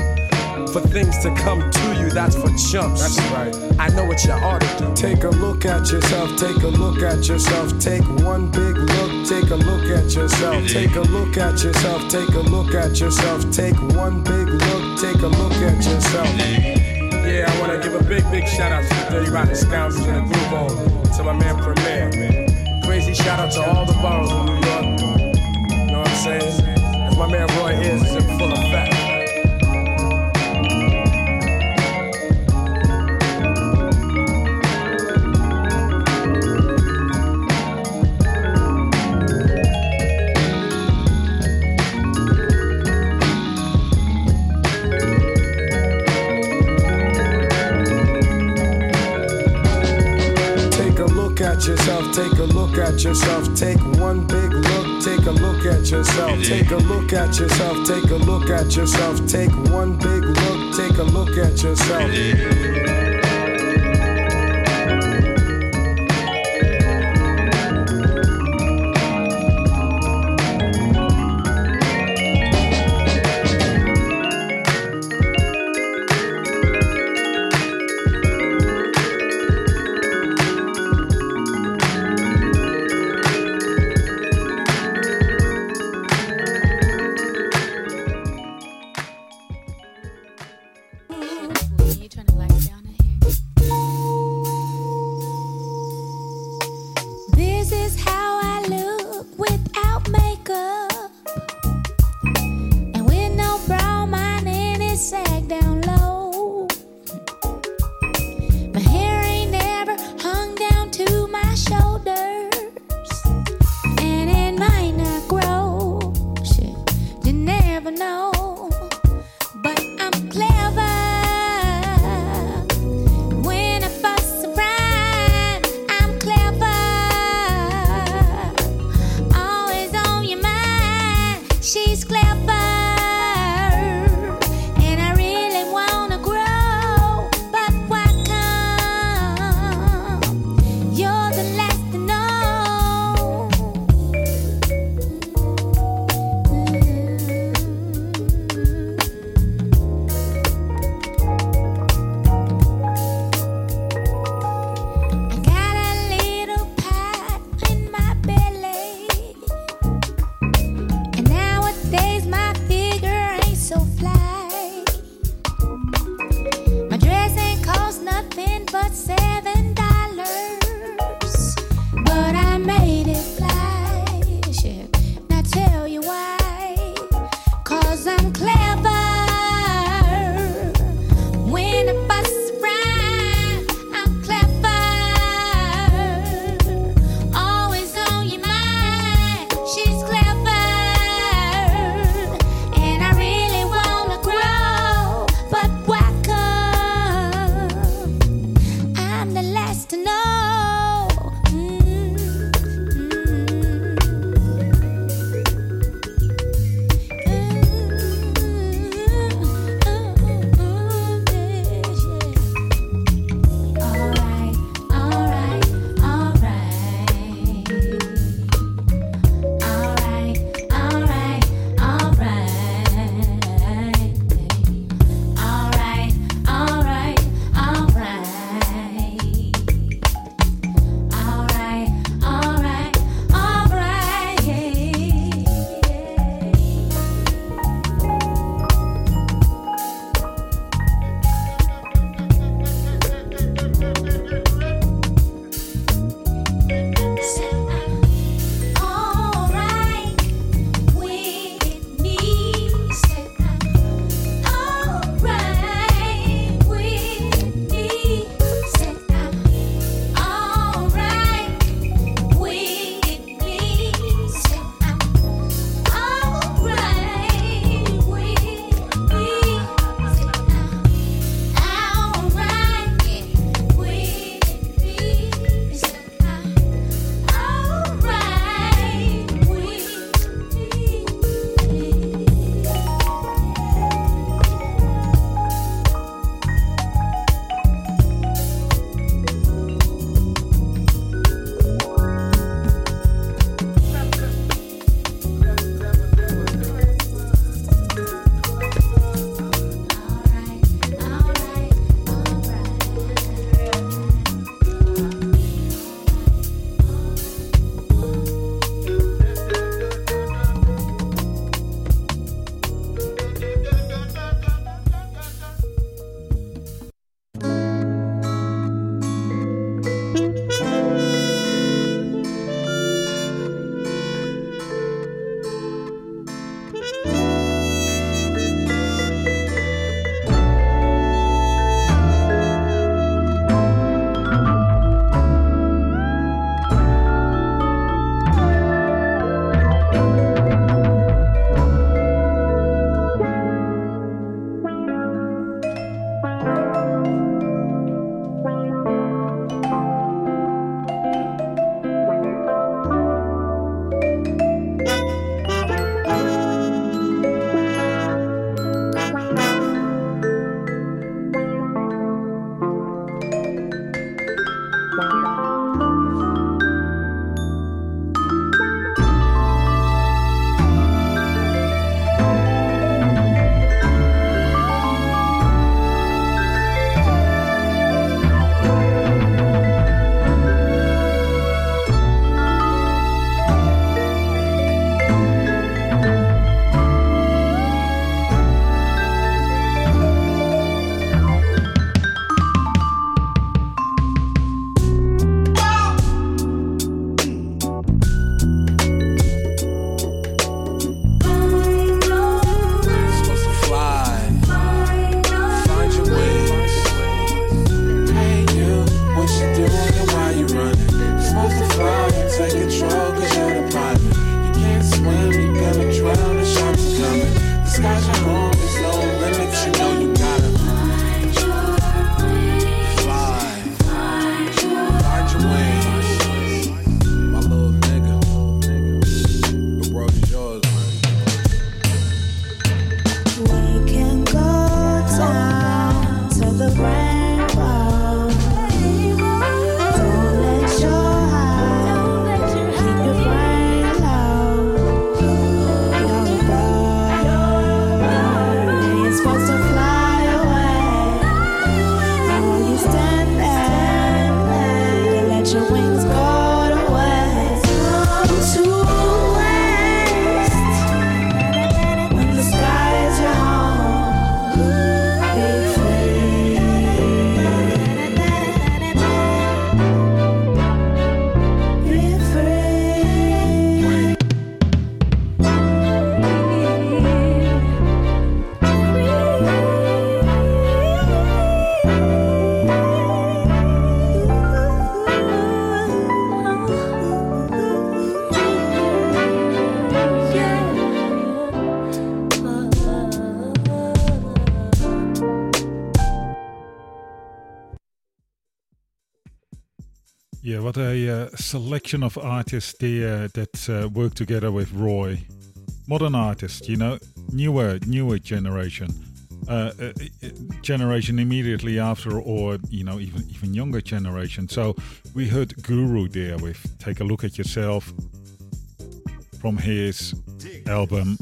for things to come to you. That's for chumps. That's right. I know what you ought to do. Take a look at yourself, take a look at yourself, take one big look, take a look at yourself, take a look at yourself, take a look at yourself, take one big look, take a look at yourself. Yeah, I wanna give a big, big shout out to the Dirty Rotten Scoundrels and the Groove On, to my man Premier. Crazy shout out to all the boroughs of New York. You know what I'm saying? As my man Roy is, is in full effect. At yourself, take a look at yourself, take one big look, take a look at yourself, take a look at yourself, take a look at yourself, take one big look, take a look at yourself. Selection of artists there that uh, work together with Roy. Modern artists, you know, newer, newer generation, uh, uh, uh, generation immediately after, or you know, even even younger generation. So we heard Guru there with "Take a Look at Yourself" from his album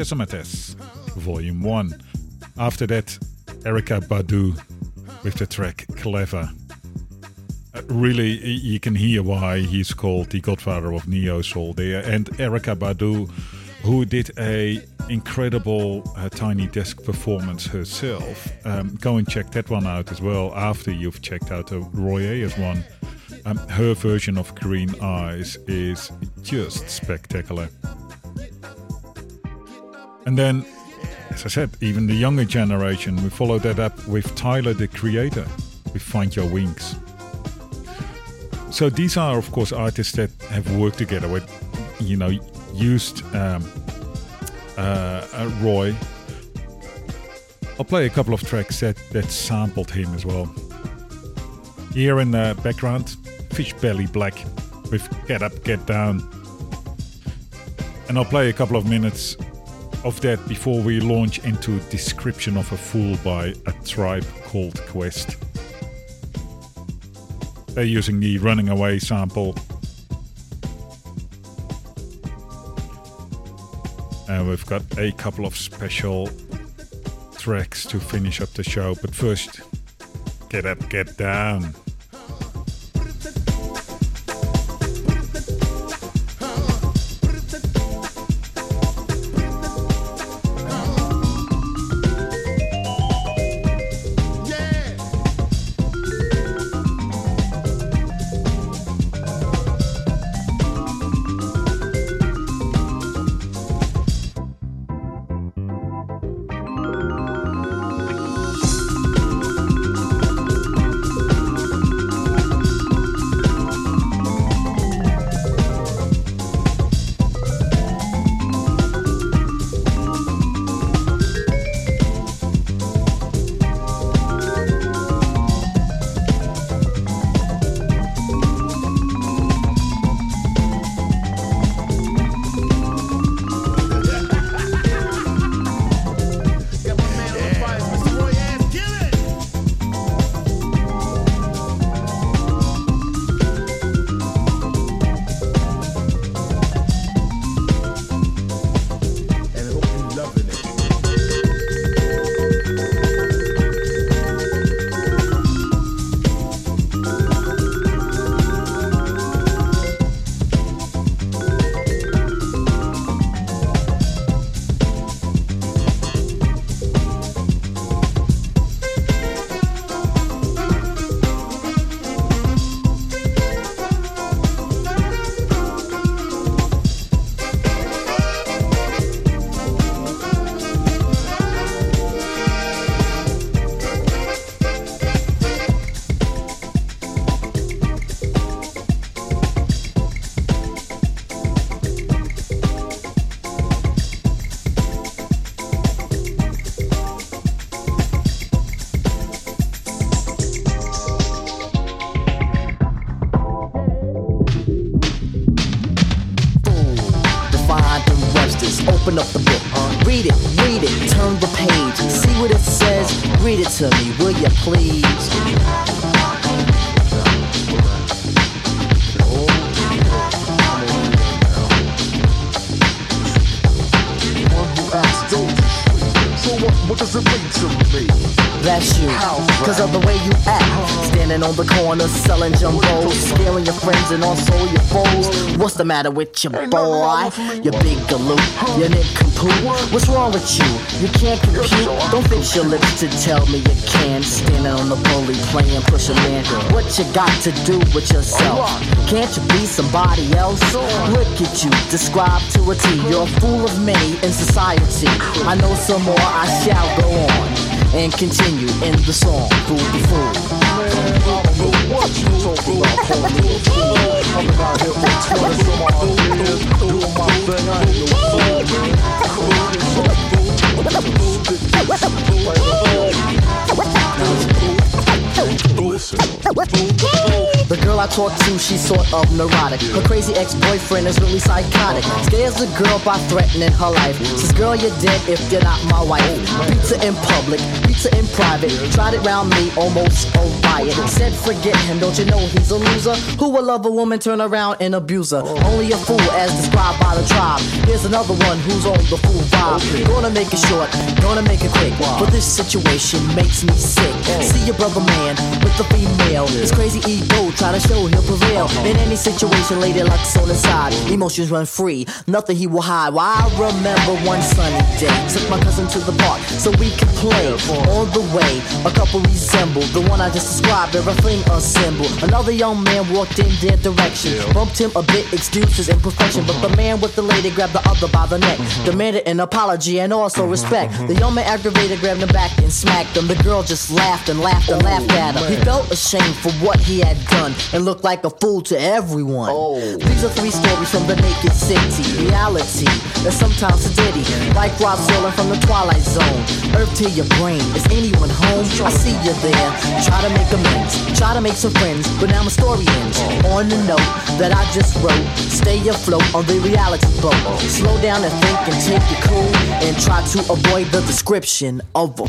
Jazzmatazz, Volume One. After that, Erykah Badu with the track Clever. Really, you can hear why he's called the godfather of Neo Soul there. And Erykah Badu, who did a incredible uh, Tiny Desk performance herself. Um, go and check that one out as well after you've checked out the Roy Ayers one. Um, her version of Green Eyes is just spectacular. And then, as I said, even the younger generation, we follow that up with Tyler the Creator with Find Your Wings. So these are, of course, artists that have worked together with, you know, used um, uh, uh, Roy. I'll play a couple of tracks that, that sampled him as well. Here in the background, Fish Belly Black with Get Up, Get Down. And I'll play a couple of minutes of that before we launch into Description of a Fool by a tribe called Quest. They're using the Running Away sample. And we've got a couple of special tracks to finish up the show. But first, get up, get down. Read matter with your boy? You big galoot. You nincompoop. What's wrong with you? You can't compute. Don't fix your lips to tell me you can. Standing on the bully playing push a man. What you got to do with yourself? Can't you be somebody else? Look at you, describe to a T. You're a fool of many in society. I know some more, I shall go on and continue in the song, Fool the Fool. What you talking about, homie? Coming out here for 20 some odd years, doing my thing, I ain't no fool, man. Listen, I talk to, she's sort of neurotic. Her crazy ex-boyfriend is really psychotic. Scares the girl by threatening her life. Says, girl, you're dead if you're not my wife. Pizza in public, pizza in private. Tried it round me, almost a riot. Said, forget him, don't you know he's a loser? Who will love a woman, turn around and abuse her? Only a fool as described by the tribe. Here's another one who's on the fool vibe. Gonna make it short, gonna make it quick. But this situation makes me sick. See your brother man with the female. This crazy ego, try to show he'll prevail. In any situation, lady luck's on his side. Emotions run free, nothing he will hide. Well, I remember one sunny day. Took my cousin to the park so we could play. On the way, a couple resembled the one I just described, everything assembled. Another young man walked in their direction. Bumped him a bit, excused his imperfection. But the man with the lady grabbed the other by the neck. Demanded an apology and also respect. The young man aggravated, grabbed him back and smacked him. The girl just laughed and laughed and laughed at him. He felt ashamed for what he had done and look like a fool to everyone. Oh. These are three stories from the naked city. Reality that's sometimes a ditty. Like Rod Serling from the Twilight Zone. Earth to your brain. Is anyone home? I see you there. Try to make amends. Try to make some friends. But now my story ends. On the note that I just wrote. Stay afloat on the reality boat. Slow down and think and take it cool. And try to avoid the description of a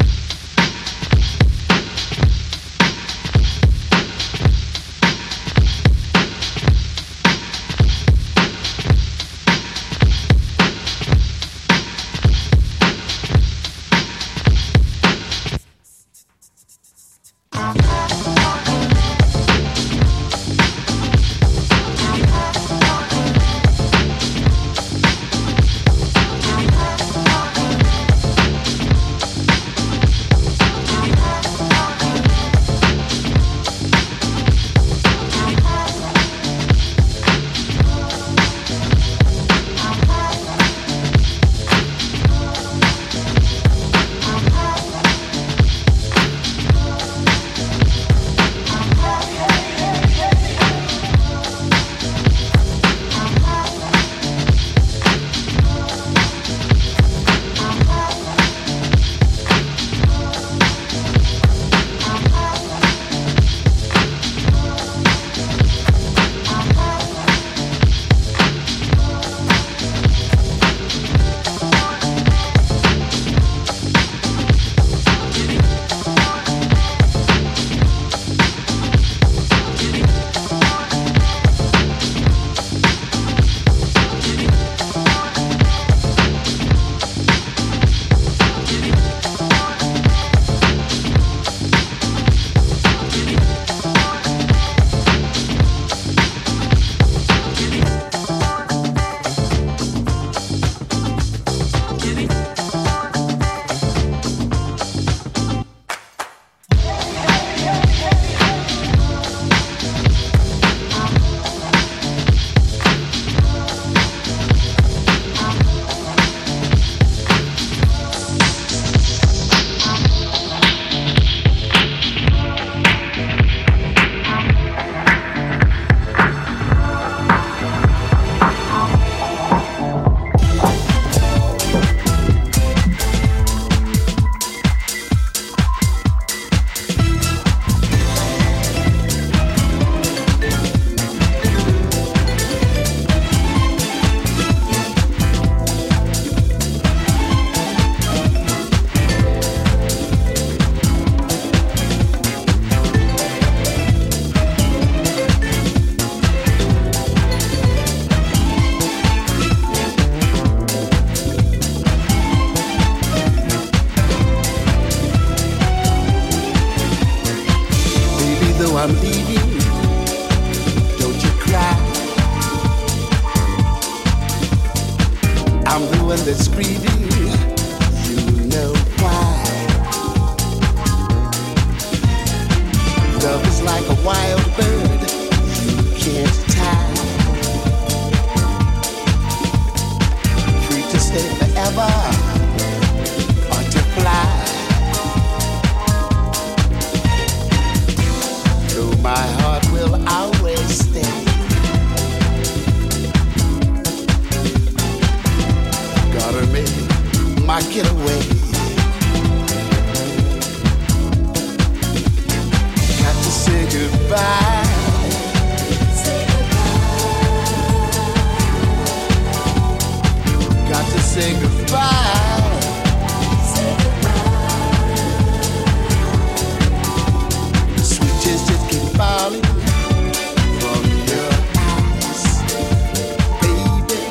say goodbye. Sweet keep falling from your eyes, baby.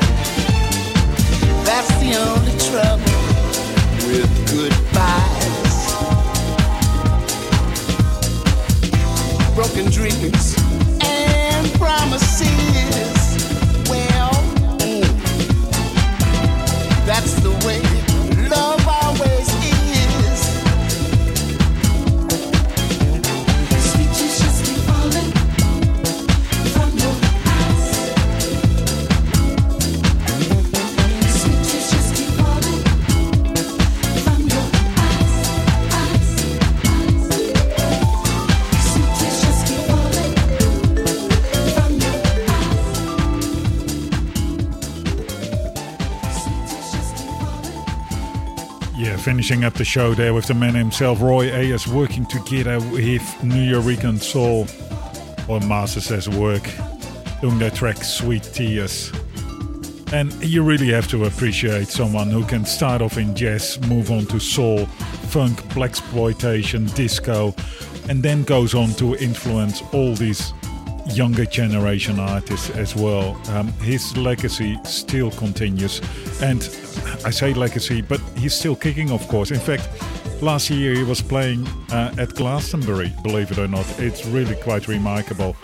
That's the only trouble with goodbyes. Broken dreams finishing up the show there with the man himself, Roy Ayers, working together with Nuyorican Soul on Masters at Work, doing that track Sweet Tears. And you really have to appreciate someone who can start off in jazz, move on to soul, funk, blaxploitation, disco, and then goes on to influence all these younger generation artists as well. Um, his legacy still continues, and I say legacy, but he's still kicking, of course. In fact, last year he was playing uh, at Glastonbury, believe it or not. It's really quite remarkable.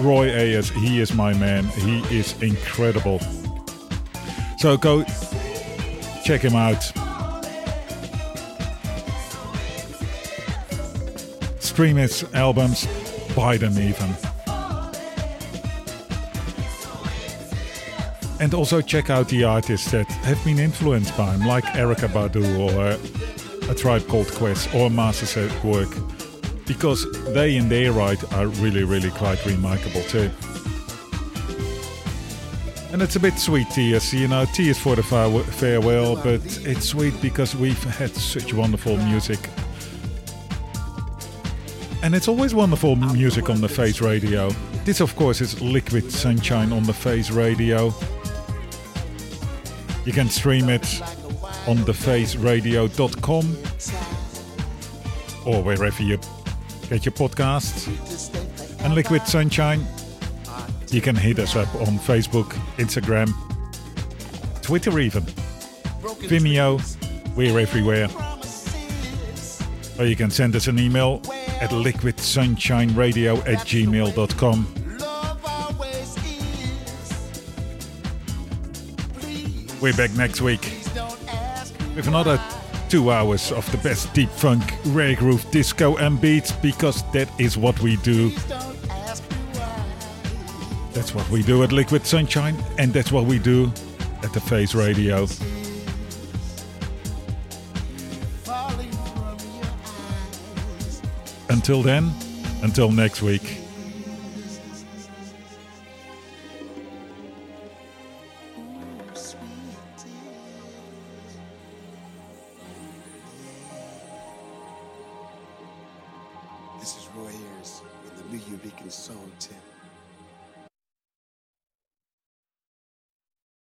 Roy Ayers, he is my man. He is incredible. So go check him out. Stream his albums, buy them even. And also check out the artists that have been influenced by him, like Erykah Badu or A Tribe Called Quest or Masters at Work, because they in their right are really, really quite remarkable too. And it's a bit sweet, tears, you know, tears for the fare- farewell, but it's sweet because we've had such wonderful music. And it's always wonderful music on the Face Radio. This, of course, is Liquid Sunshine on the Face Radio. You can stream it on thefaceradio.com or wherever you get your podcasts. And Liquid Sunshine, you can hit us up on Facebook, Instagram, Twitter, even. Vimeo, we're everywhere. Or you can send us an email at liquidsunshineradio at gmail.com. We're back next week with another two hours of the best deep funk, rare groove, disco, and beats because that is what we do. That's what we do at Liquid Sunshine, and that's what we do at the Face Radio. Until then, until next week.